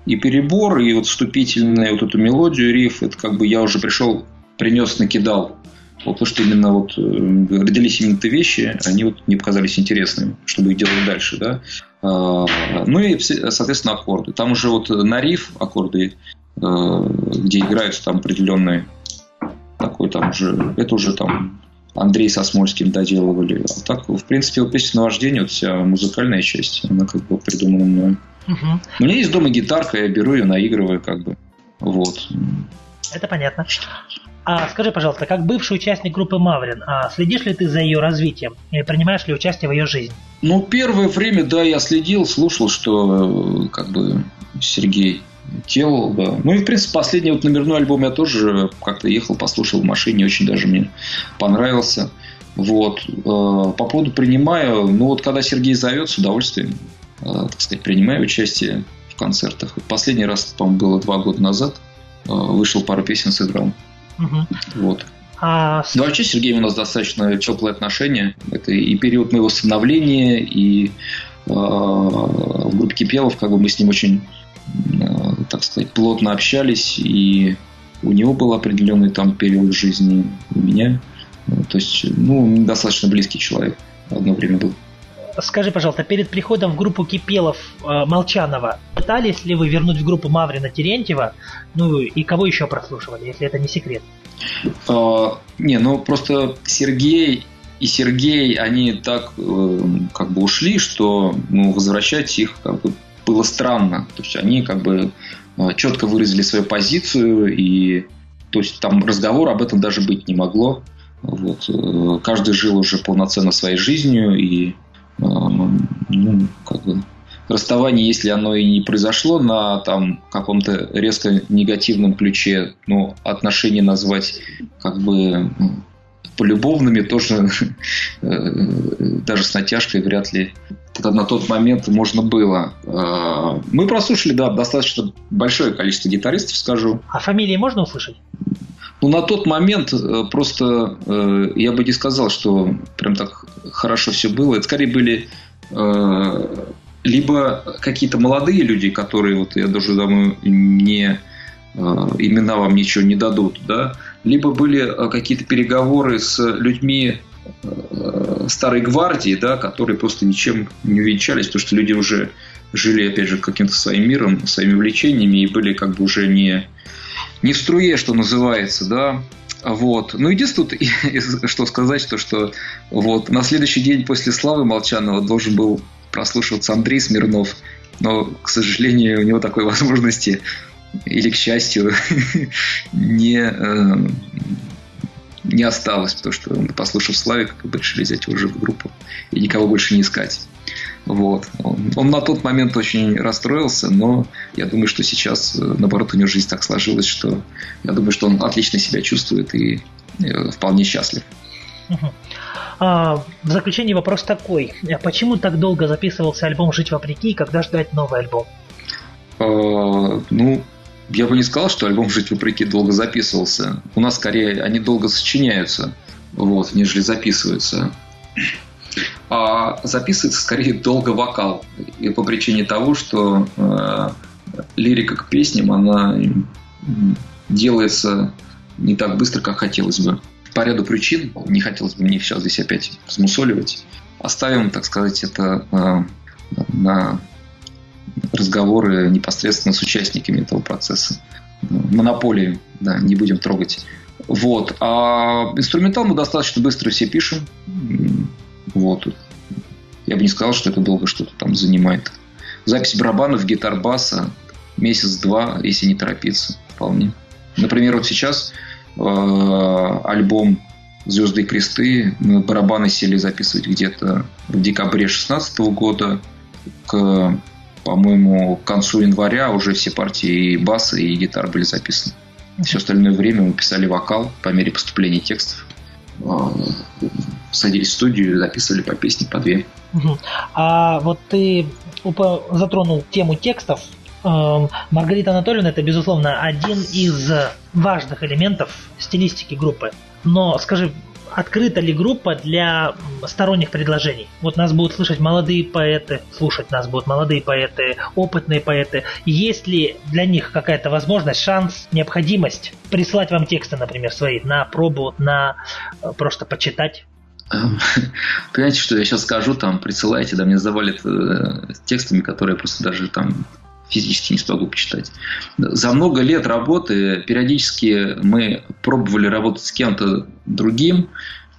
[SPEAKER 1] и перебор, и вот вступительная вот эту мелодию, риф, это как бы я уже пришел, принес, накидал. Вот потому что именно вот э, родились именно те вещи, они вот мне показались интересными, чтобы их делать дальше, да. А, ну и, соответственно, аккорды. Там уже вот на риф аккорды, э, где играются там определенные такой там уже, это уже там Андрей со Смольским доделывали. А так, в принципе, вот песня наваждения, вот вся музыкальная часть, она как бы придумана мной. Угу. У меня есть дома гитарка, я беру ее, наигрываю, как бы. Вот.
[SPEAKER 2] Это понятно. А скажи, пожалуйста, как бывший участник группы Маврин, а следишь ли ты за ее развитием и принимаешь ли участие в ее жизни?
[SPEAKER 1] Ну, первое время, да, я следил, слушал, что э, как бы Сергей делал, да. Ну и, в принципе, последний вот номерной альбом я тоже как-то ехал, послушал в машине, очень даже мне понравился. Вот. Э, по поводу принимаю, ну вот когда Сергей зовет, с удовольствием Э, так сказать, принимаю участие в концертах. Последний раз, по-моему, было два года назад. Вышел пару песен, сыграл. Угу. Вот. А... Да, вообще с Сергеем у нас достаточно теплые отношения. Это и период моего становления, и э, в группе Кипелов как бы мы с ним очень, э, так сказать, плотно общались, и у него был определенный там период жизни, у меня. То есть, ну, достаточно близкий человек одно время был.
[SPEAKER 2] Скажи, пожалуйста, перед приходом в группу Кипелов э, Молчанова, пытались ли вы вернуть в группу Маврина Терентьева? Ну и кого еще прослушивали, если это не секрет?
[SPEAKER 1] А, не, ну просто Сергей и Сергей, они так э, как бы ушли, что ну, возвращать их как бы было странно. То есть они как бы э, четко выразили свою позицию, и то есть там разговор об этом даже быть не могло. Вот. Э, каждый жил уже полноценно своей жизнью, и ну, как бы, расставание, если оно и не произошло на там каком-то резко негативном ключе, ну, отношения назвать как бы полюбовными тоже э, даже с натяжкой вряд ли на тот момент можно было. Э, мы прослушали, да, достаточно большое количество гитаристов, скажу.
[SPEAKER 2] А фамилии можно услышать?
[SPEAKER 1] Ну, на тот момент э, просто э, я бы не сказал, что прям так хорошо все было. Это скорее были э, либо какие-то молодые люди, которые, вот я даже думаю, не имена вам ничего не дадут, да, либо были какие-то переговоры с людьми старой гвардии, да, которые просто ничем не увенчались, потому что люди уже жили, опять же, каким-то своим миром, своими влечениями и были как бы уже не не в струе, что называется, да. Вот. Ну, единственное, что сказать, то, что вот на следующий день после Славы Молчанова должен был прослушиваться Андрей Смирнов, но, к сожалению, у него такой возможности или, к счастью, не, э, не осталось, потому что, послушав Славик, как бы решили взять его уже в группу и никого больше не искать. Вот. Он, он на тот момент очень расстроился, но я думаю, что сейчас, э, наоборот, у него жизнь так сложилась, что я думаю, что он отлично себя чувствует и э, вполне счастлив.
[SPEAKER 2] А, в заключение вопрос такой. А почему так долго записывался альбом «Жить вопреки» и когда ждать новый альбом?
[SPEAKER 1] А, ну, я бы не сказал, что альбом «Жить вопреки» долго записывался. У нас скорее они долго сочиняются, вот, нежели записываются а записывается скорее долго вокал. И по причине того, что э, лирика к песням, она делается не так быстро, как хотелось бы. По ряду причин, не хотелось бы мне сейчас здесь опять смусоливать, оставим, так сказать, это э, на разговоры непосредственно с участниками этого процесса. Монополии, да, не будем трогать. Вот. А инструментал мы достаточно быстро все пишем. Вот. Я бы не сказал, что это долго что-то там занимает. Запись барабанов, гитар, баса месяц-два, если не торопиться, вполне. Например, вот сейчас э, альбом «Звезды и кресты» мы барабаны сели записывать где-то в декабре 2016 года. К, по-моему, к концу января уже все партии и баса, и гитар были записаны. Все остальное время мы писали вокал по мере поступления текстов. Садились в студию и записывали по песне, по две.
[SPEAKER 2] А вот ты затронул тему текстов. Эм, Маргарита Анатольевна это, безусловно, один из важных элементов стилистики группы. Но скажи, открыта ли группа для сторонних предложений. Вот нас будут слышать молодые поэты, слушать нас будут молодые поэты, опытные поэты. Есть ли для них какая-то возможность, шанс, необходимость прислать вам тексты, например, свои на пробу, на э, просто почитать?
[SPEAKER 1] Понимаете, что я сейчас скажу, там, присылайте, да, мне завалит э, текстами, которые просто даже там физически не смогу почитать. За много лет работы периодически мы пробовали работать с кем-то другим.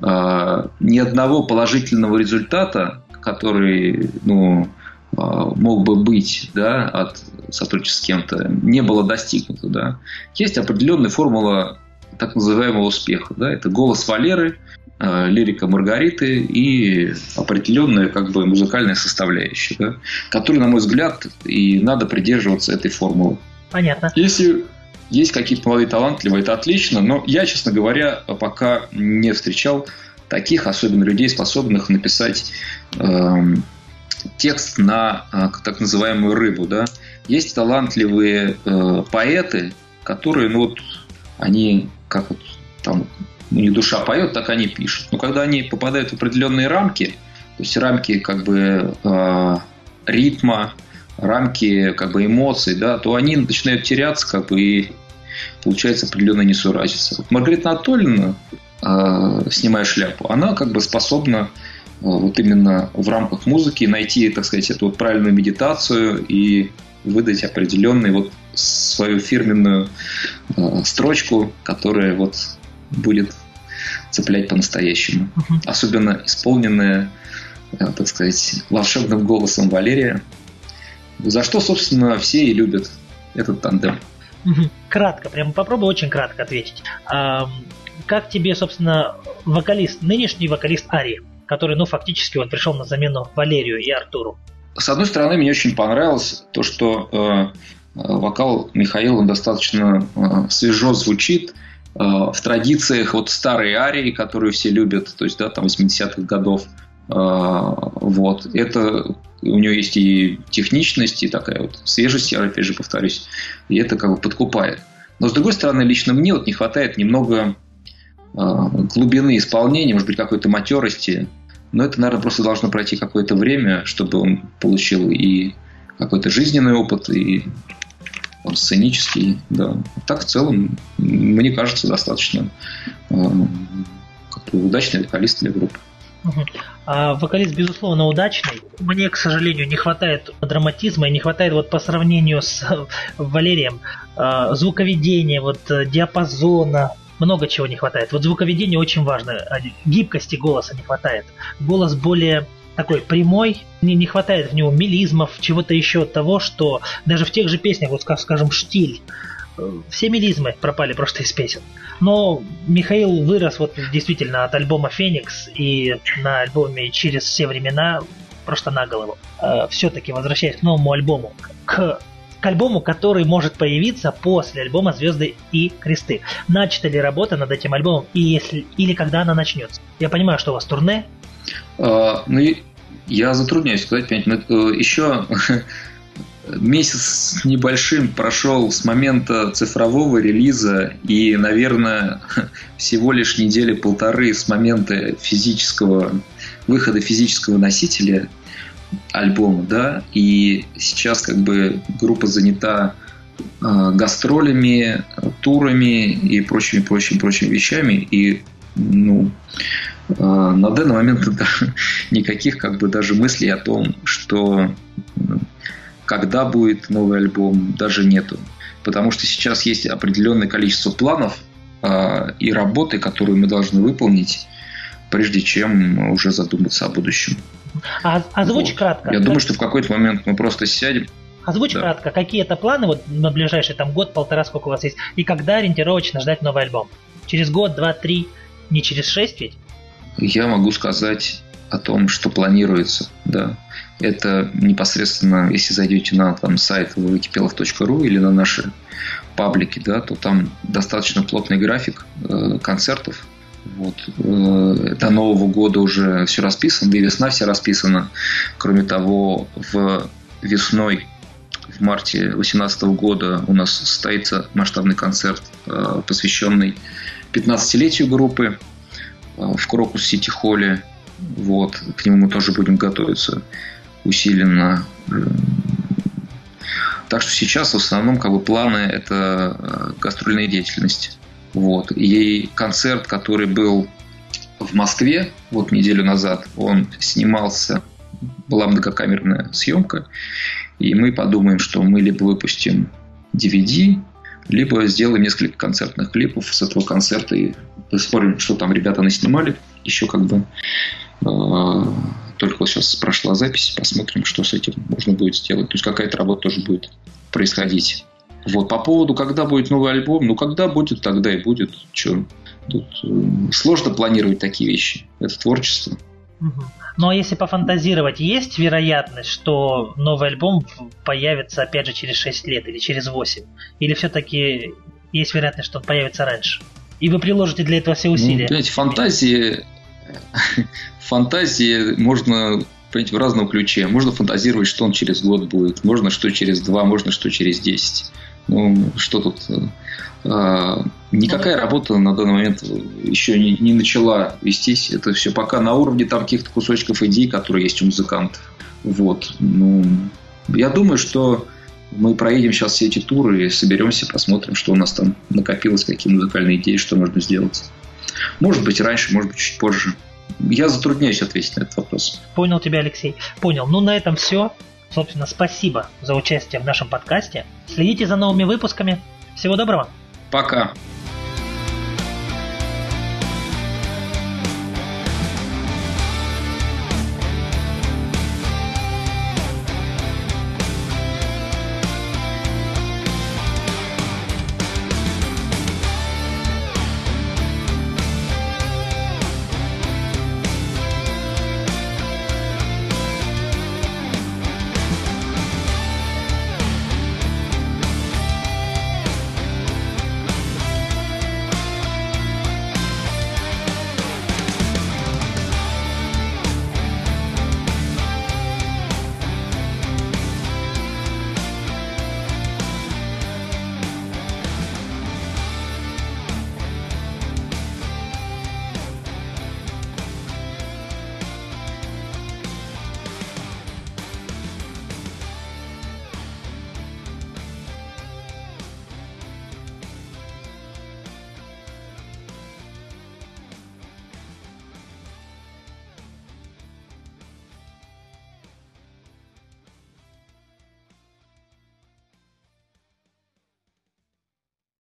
[SPEAKER 1] А, ни одного положительного результата, который ну, а, мог бы быть да, от сотрудничества с кем-то, не было достигнуто. Да. Есть определенная формула так называемого успеха. Да. Это голос Валеры, лирика Маргариты и определенная как бы музыкальная составляющая, да, которой, на мой взгляд, и надо придерживаться этой формулы.
[SPEAKER 2] Понятно.
[SPEAKER 1] Если есть какие-то молодые талантливые, это отлично, но я, честно говоря, пока не встречал таких, особенно людей, способных написать э, текст на э, так называемую рыбу. Да? Есть талантливые э, поэты, которые, ну вот, они как вот там ну, не душа поет, так они пишут. Но когда они попадают в определенные рамки, то есть рамки как бы э, ритма, рамки как бы эмоций, да, то они начинают теряться как бы и получается определенная несуразица. Вот Маргарита Анатольевна, э, снимая шляпу, она как бы способна э, вот именно в рамках музыки найти, так сказать, эту вот правильную медитацию и выдать определенную вот свою фирменную э, строчку, которая вот будет цеплять по-настоящему. Uh-huh. Особенно исполненная, э, так сказать, волшебным голосом Валерия. За что, собственно, все и любят этот тандем.
[SPEAKER 2] Uh-huh. Кратко, прямо попробую очень кратко ответить. А, как тебе, собственно, вокалист, нынешний вокалист Ари, который, ну, фактически он пришел на замену Валерию и Артуру?
[SPEAKER 1] С одной стороны, мне очень понравилось то, что э, вокал Михаила достаточно э, свежо звучит, в традициях вот старой арии, которую все любят, то есть, да, там 80-х годов. Э, вот. Это у нее есть и техничность, и такая вот свежесть, я опять же повторюсь, и это как бы подкупает. Но с другой стороны, лично мне вот не хватает немного э, глубины исполнения, может быть, какой-то матерости. Но это, наверное, просто должно пройти какое-то время, чтобы он получил и какой-то жизненный опыт, и он сценический, да. Так в целом, мне кажется, достаточно э, удачный вокалист для группы.
[SPEAKER 2] А вокалист, безусловно, удачный. Мне, к сожалению, не хватает драматизма и не хватает вот по сравнению с Валерием э, звуковедения, вот диапазона, много чего не хватает. Вот звуковедение очень важно, гибкости голоса не хватает. Голос более такой прямой, не, не хватает в него мелизмов, чего-то еще того, что даже в тех же песнях, вот скажем, «Штиль», э, все мелизмы пропали просто из песен. Но Михаил вырос вот действительно от альбома «Феникс» и на альбоме «Через все времена» просто на голову. Э, Все-таки возвращаясь к новому альбому, к к альбому, который может появиться после альбома «Звезды и кресты». Начата ли работа над этим альбомом и если, или когда она начнется? Я понимаю, что у вас турне.
[SPEAKER 1] А, ну, я затрудняюсь сказать, понимаете, э, еще месяц небольшим прошел с момента цифрового релиза и, наверное, всего лишь недели полторы с момента физического выхода физического носителя альбома, да, и сейчас как бы группа занята э, гастролями, турами и прочими, прочими, прочими вещами, и ну, на данный момент никаких как бы даже мыслей о том, что когда будет новый альбом, даже нету. Потому что сейчас есть определенное количество планов э, и работы, которые мы должны выполнить, прежде чем уже задуматься о будущем.
[SPEAKER 2] А озвучь вот. кратко.
[SPEAKER 1] Я как... думаю, что в какой-то момент мы просто сядем.
[SPEAKER 2] Озвучь да. кратко, какие это планы вот на ближайший там год, полтора, сколько у вас есть, и когда ориентировочно ждать новый альбом? Через год, два, три, не через шесть ведь?
[SPEAKER 1] Я могу сказать о том, что планируется. Да. Это непосредственно, если зайдете на там, сайт wikipelov.ru или на наши паблики, да, то там достаточно плотный график э, концертов. Вот. Э, до Нового года уже все расписано, да и весна вся расписана. Кроме того, в весной, в марте 2018 года у нас состоится масштабный концерт, э, посвященный 15-летию группы в Крокус Сити Холле. Вот. К нему мы тоже будем готовиться усиленно. Так что сейчас в основном как бы планы это гастрольная деятельность. Вот. И концерт, который был в Москве вот неделю назад, он снимался, была многокамерная съемка, и мы подумаем, что мы либо выпустим DVD, либо сделаем несколько концертных клипов с этого концерта и посмотрим, что там ребята наснимали. Еще как бы э, только вот сейчас прошла запись, посмотрим, что с этим можно будет сделать. То есть какая-то работа тоже будет происходить. Вот, по поводу, когда будет новый альбом, ну, когда будет, тогда и будет. Че, тут э, сложно планировать такие вещи. Это творчество.
[SPEAKER 2] Ну а если пофантазировать, есть вероятность, что новый альбом появится опять же через 6 лет или через 8? Или все-таки есть вероятность, что он появится раньше? И вы приложите для этого все ну, усилия? Ну,
[SPEAKER 1] понимаете, фантазии, фантазии можно понимаете, в разном ключе. Можно фантазировать, что он через год будет, можно что через два, можно что через десять. Ну, что тут? А, никакая работа на данный момент еще не, не начала вестись. Это все пока на уровне там каких-то кусочков идей, которые есть у музыкантов. Вот. Ну, я думаю, что мы проедем сейчас все эти туры и соберемся, посмотрим, что у нас там накопилось, какие музыкальные идеи, что можно сделать. Может быть, раньше, может быть, чуть позже. Я затрудняюсь ответить на этот вопрос.
[SPEAKER 2] Понял тебя, Алексей. Понял. Ну, на этом все. Собственно, спасибо за участие в нашем подкасте. Следите за новыми выпусками. Всего доброго.
[SPEAKER 1] Пока.